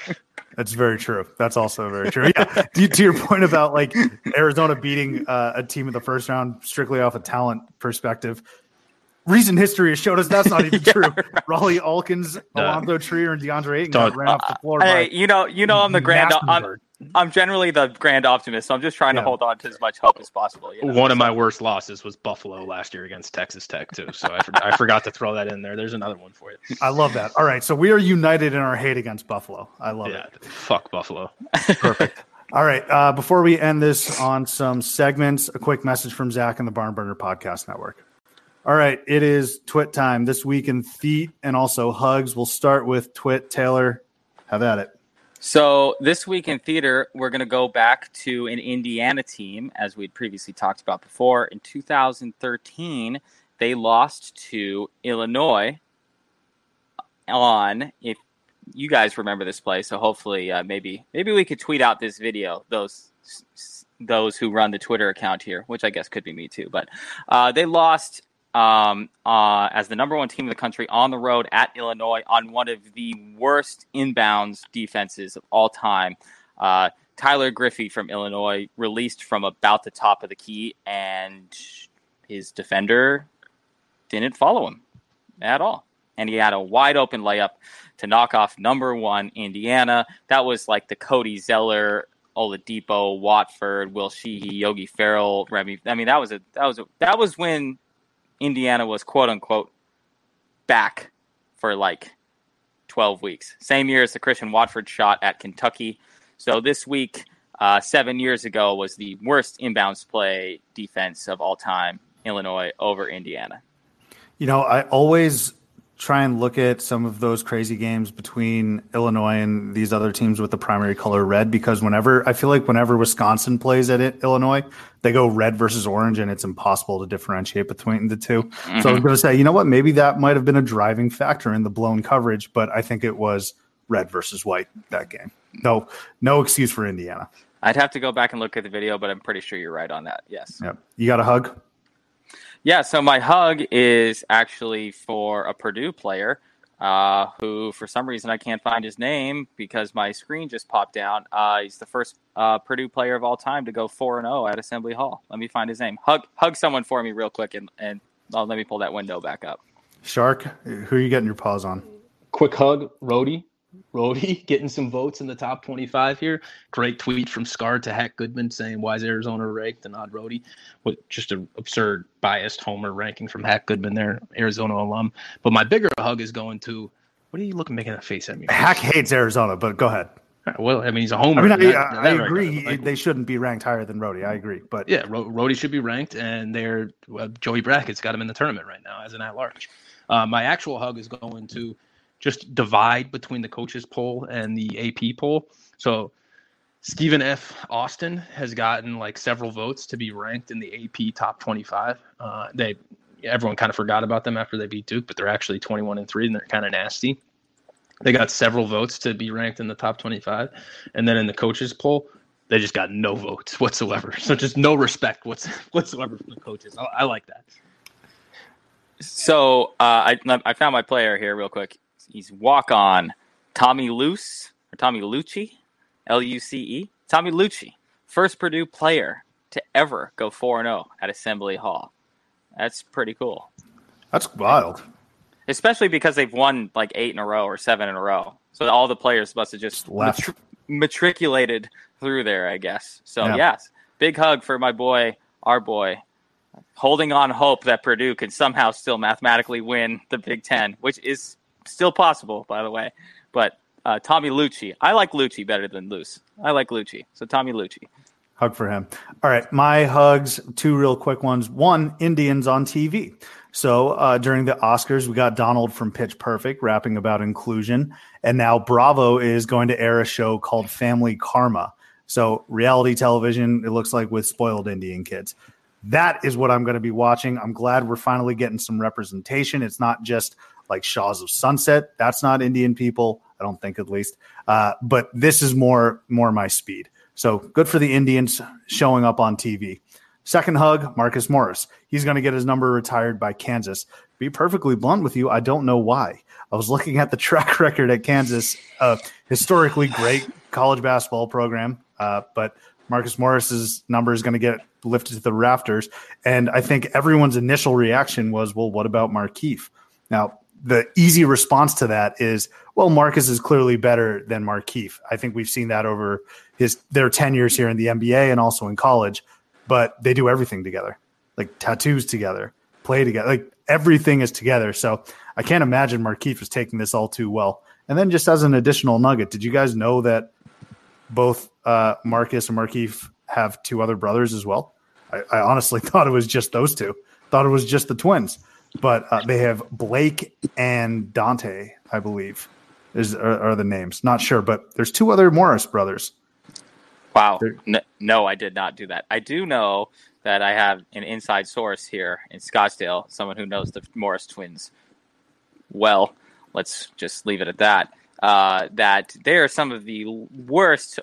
That's very true. That's also very true. Yeah. to, to your point about like Arizona beating uh, a team in the first round strictly off a talent perspective, recent history has showed us that's not even yeah, true. Right. Rawle Alkins, Alonzo Trier, and DeAndre Ayton ran off the floor. Hey, you know, you know, I'm the grand. I'm, I'm generally the grand optimist, so I'm just trying Yeah. to hold on to as much hope as possible. You know? One of my worst losses was Buffalo last year against Texas Tech too. So I, for, I forgot to throw that in there. There's another one for you. I love that. All right, so we are united in our hate against Buffalo. I love Yeah, it. fuck Buffalo. Perfect. All right. Uh, before we end this on some segments, a quick message from Zach and the Barn Burner Podcast Network. All right, it is Twit time this week in Feet and also Hugs. We'll start with Twit. Taylor, have at it. So this week in theater, we're going to go back to an Indiana team, as we'd previously talked about before. In 2013, they lost to Illinois on if you guys remember this play. So hopefully, uh, maybe maybe we could tweet out this video. Those those who run the Twitter account here, which I guess could be me too. But uh, they lost um, uh, as the number one team in the country on the road at Illinois on one of the worst inbounds defenses of all time. Uh, Tyler Griffey from Illinois released from about the top of the key, and his defender didn't follow him at all. And he had a wide open layup to knock off number one Indiana. That was like the Cody Zeller, Oladipo, Watford, Will Sheehey, Yogi Ferrell, Remy. I mean, that was a that was a, that was when Indiana was quote unquote back for like 12 weeks. Same year as the Christian Watford shot at Kentucky. So this week, uh, seven years ago, was the worst inbounds play defense of all time. Illinois over Indiana. You know, I always try and look at some of those crazy games between Illinois and these other teams with the primary color red because whenever I feel like whenever Wisconsin plays at it, Illinois, they go red versus orange and it's impossible to differentiate between the 2 So I was mm-hmm. going to say, you know what? Maybe that might have been a driving factor in the blown coverage, but I think it was red versus white that game. No, no excuse for Indiana. I'd have to go back and look at the video, but I'm pretty sure you're right on that. Yes. Yep. You got a hug? Yeah, so my hug is actually for a Purdue player uh, who, for some reason, I can't find his name because my screen just popped down. Uh, he's the first uh, Purdue player of all time to go 4 and 0 at Assembly Hall. Let me find his name. Hug hug someone for me real quick and, and oh, let me pull that window back up. Shark, who are you getting your paws on? Quick hug, Rhody. Rhody getting some votes in the top 25 here. Great tweet from Scar to Hack Goodman saying, Why is Arizona ranked and not Rhody? With just an absurd, biased homer ranking from Hack Goodman there, Arizona alum. But my bigger hug is going to, what are you looking, making a face at me? Hack hates Arizona, but go ahead. Well, I mean, he's a homer. I mean, I, That- I, that I agree. Like, they shouldn't be ranked higher than Rhody. I agree, but yeah, Ro- Rody should be ranked, and they're well, Joey Brackett's got him in the tournament right now as an at large. Uh, my actual hug is going to just divide between the coaches poll and the AP poll. So Stephen F. Austin has gotten like several votes to be ranked in the AP top 25. Uh, they everyone kind of forgot about them after they beat Duke, but they're actually 21 and three, and they're kind of nasty. They got several votes to be ranked in the top 25, and then in the coaches poll, they just got no votes whatsoever. So just no respect what's, whatsoever from the coaches. I, I like that. So uh, I, I found my player here real quick. He's walk on Tommy Luce or Tommy Lucci, L U C E. Tommy Lucci, first Purdue player to ever go 4 0 at Assembly Hall. That's pretty cool, that's wild. especially because they've won like eight in a row or seven in a row. So all the players must have just Left. matri- matriculated through there, I guess. So, Yeah. yes, big hug for my boy, our boy, holding on hope that Purdue can somehow still mathematically win the Big Ten, which is still possible, by the way. But uh, Tommy Lucci, I like Lucci better than Luce. I like Lucci. So, Tommy Lucci. Hug for him. All right, my hugs. Two real quick ones. One, Indians on TV. So uh, during the Oscars, we got Donald from Pitch Perfect rapping about inclusion, and now Bravo is going to air a show called Family Karma. So reality television, it looks like with spoiled Indian kids. That is what I'm going to be watching. I'm glad we're finally getting some representation. It's not just like Shahs of Sunset. That's not Indian people. I don't think at least. Uh, but this is more more my speed. So good for the Indians showing up on TV. Second hug, Marcus Morris. He's going to get his number retired by Kansas. Be perfectly blunt with you, I don't know why. I was looking at the track record at Kansas, uh, historically great college basketball program, uh, but Marcus Morris's number is going to get lifted to the rafters. And I think everyone's initial reaction was, well, what about Markieff? Now, the easy response to that is, well, Marcus is clearly better than Markieff. I think we've seen that over his their ten years here in the NBA and also in college. But they do everything together, like tattoos together, play together, like everything is together. So I can't imagine Markieff was taking this all too well. And then just as an additional nugget, did you guys know that both uh, Marcus and Markieff have two other brothers as well? I, I honestly thought it was just those two. Thought it was just the twins but uh, they have Blake and Dante, I believe, is are, are, the names. Not sure, but there's two other Morris brothers. Wow. No, no, I did not do that. I do know that I have an inside source here in Scottsdale, someone who knows the Morris twins well. Let's just leave it at that. Uh, that they are some of the worst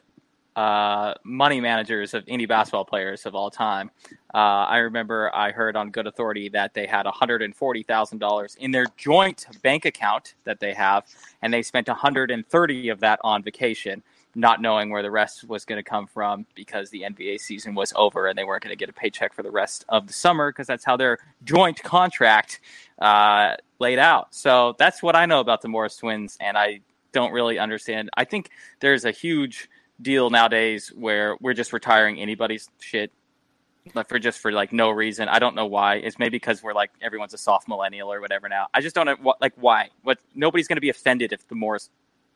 uh, money managers of any basketball players of all time. Uh, I remember I heard on good authority that they had $140,000 in their joint bank account that they have, and they spent 130 of that on vacation, not knowing where the rest was going to come from because the NBA season was over and they weren't going to get a paycheck for the rest of the summer because that's how their joint contract uh, laid out. So that's what I know about the Morris twins, and I don't really understand. I think there's a huge deal nowadays where we're just retiring anybody's shit like for just for like no reason. I don't know why. It's maybe because we're like everyone's a soft millennial or whatever now. I just don't know what like why. What nobody's going to be offended if the Morris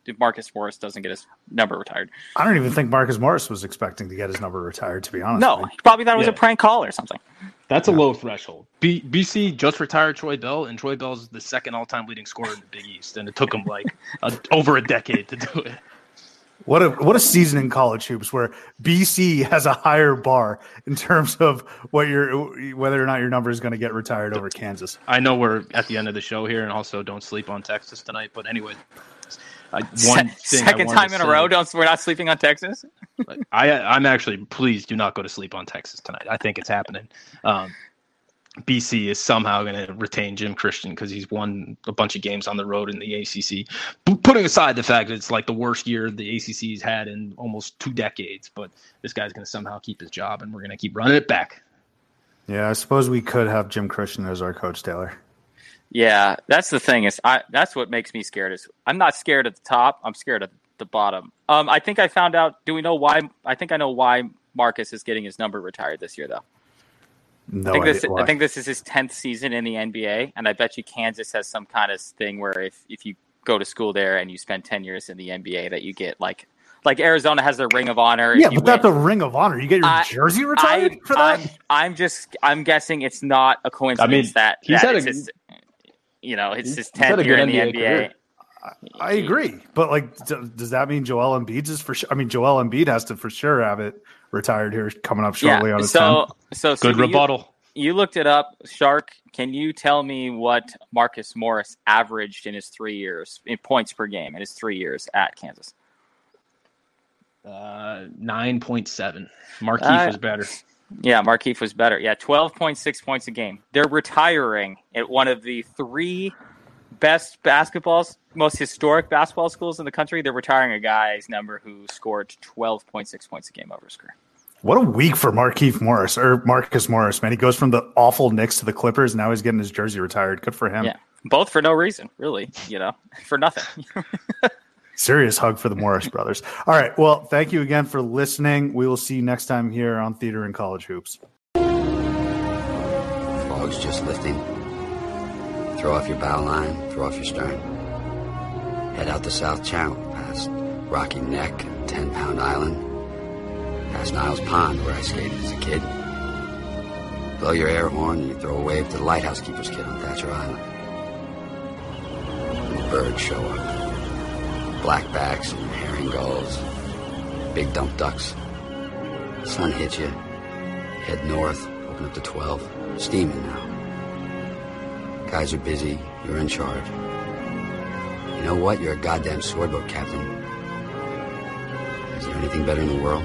if Marcus Morris doesn't get his number retired. I don't even think Marcus Morris was expecting to get his number retired. To be honest, no, he probably thought it was yeah. a prank call or something. That's a low threshold. B- BC just retired Troy Bell, and Troy Bell's the second all-time leading scorer in the Big East, and it took him like a, over a decade to do it. What a what a season in college hoops where BC has a higher bar in terms of what your whether or not your number is going to get retired over Kansas. I know we're at the end of the show here, and also don't sleep on Texas tonight. But anyway, uh, one second time in say, a row, don't we're not sleeping on Texas. I I'm actually please do not go to sleep on Texas tonight. I think it's happening. Um, BC is somehow going to retain Jim Christian because he's won a bunch of games on the road in the ACC. putting aside the fact that it's like the worst year the ACC's had in almost two decades, but this guy's going to somehow keep his job, and we're going to keep running it back. Yeah, I suppose we could have Jim Christian as our coach, Taylor. Yeah, that's the thing is, I that's what makes me scared. Is I'm not scared at the top. I'm scared at the bottom. Um, I think I found out. Do we know why? I think I know why Marcus is getting his number retired this year, though. No I think this. I think this is his tenth season in the NBA, and I bet you Kansas has some kind of thing where if if you go to school there and you spend ten years in the NBA, that you get like like Arizona has their Ring of Honor. Yeah, but that's a Ring of Honor. You get your I, jersey retired I, for that. I'm, I'm, just. I'm guessing it's not a coincidence I mean, that he's that had a, his, you know, it's his tenth year in the NBA. NBA. I agree, but like, does that mean Joel Embiid is for sure? I mean, Joel Embiid has to for sure have it retired here coming up shortly yeah, on his so 10. so so good so rebuttal. You, you, looked it up, Shark. Can you tell me what Marcus Morris averaged in his three years in points per game in his three years at Kansas? Uh, nine point seven. Markieff uh, was better. Yeah, Markieff was better. Yeah, twelve point six points a game. They're retiring at one of the three best basketballs, most historic basketball schools in the country, they're retiring a guy's number who scored 12.6 points a game over his career. What a week for Markieff Morris or Marcus Morris, man. He goes from the awful Knicks to the Clippers. Now he's getting his jersey retired. Good for him. Yeah. Both for no reason, really, you know, for nothing. Serious hug for the Morris brothers. All right. Well, thank you again for listening. We will see you next time here on Theater and College Hoops. Fog's just lifting. Throw off your bow line, throw off your stern. Head out the South Channel, past Rocky Neck and Ten Pound Island, past Niles Pond, where I skated as a kid. Blow your air horn and you throw a wave to the lighthouse keeper's kid on Thacher Island. And the birds show up. Blackbacks and herring gulls, big dump ducks. Sun hits you, head north, open up to 12, steaming now. Guys are busy. You're in charge. You know what? You're a goddamn swordboat captain. Is there anything better in the world?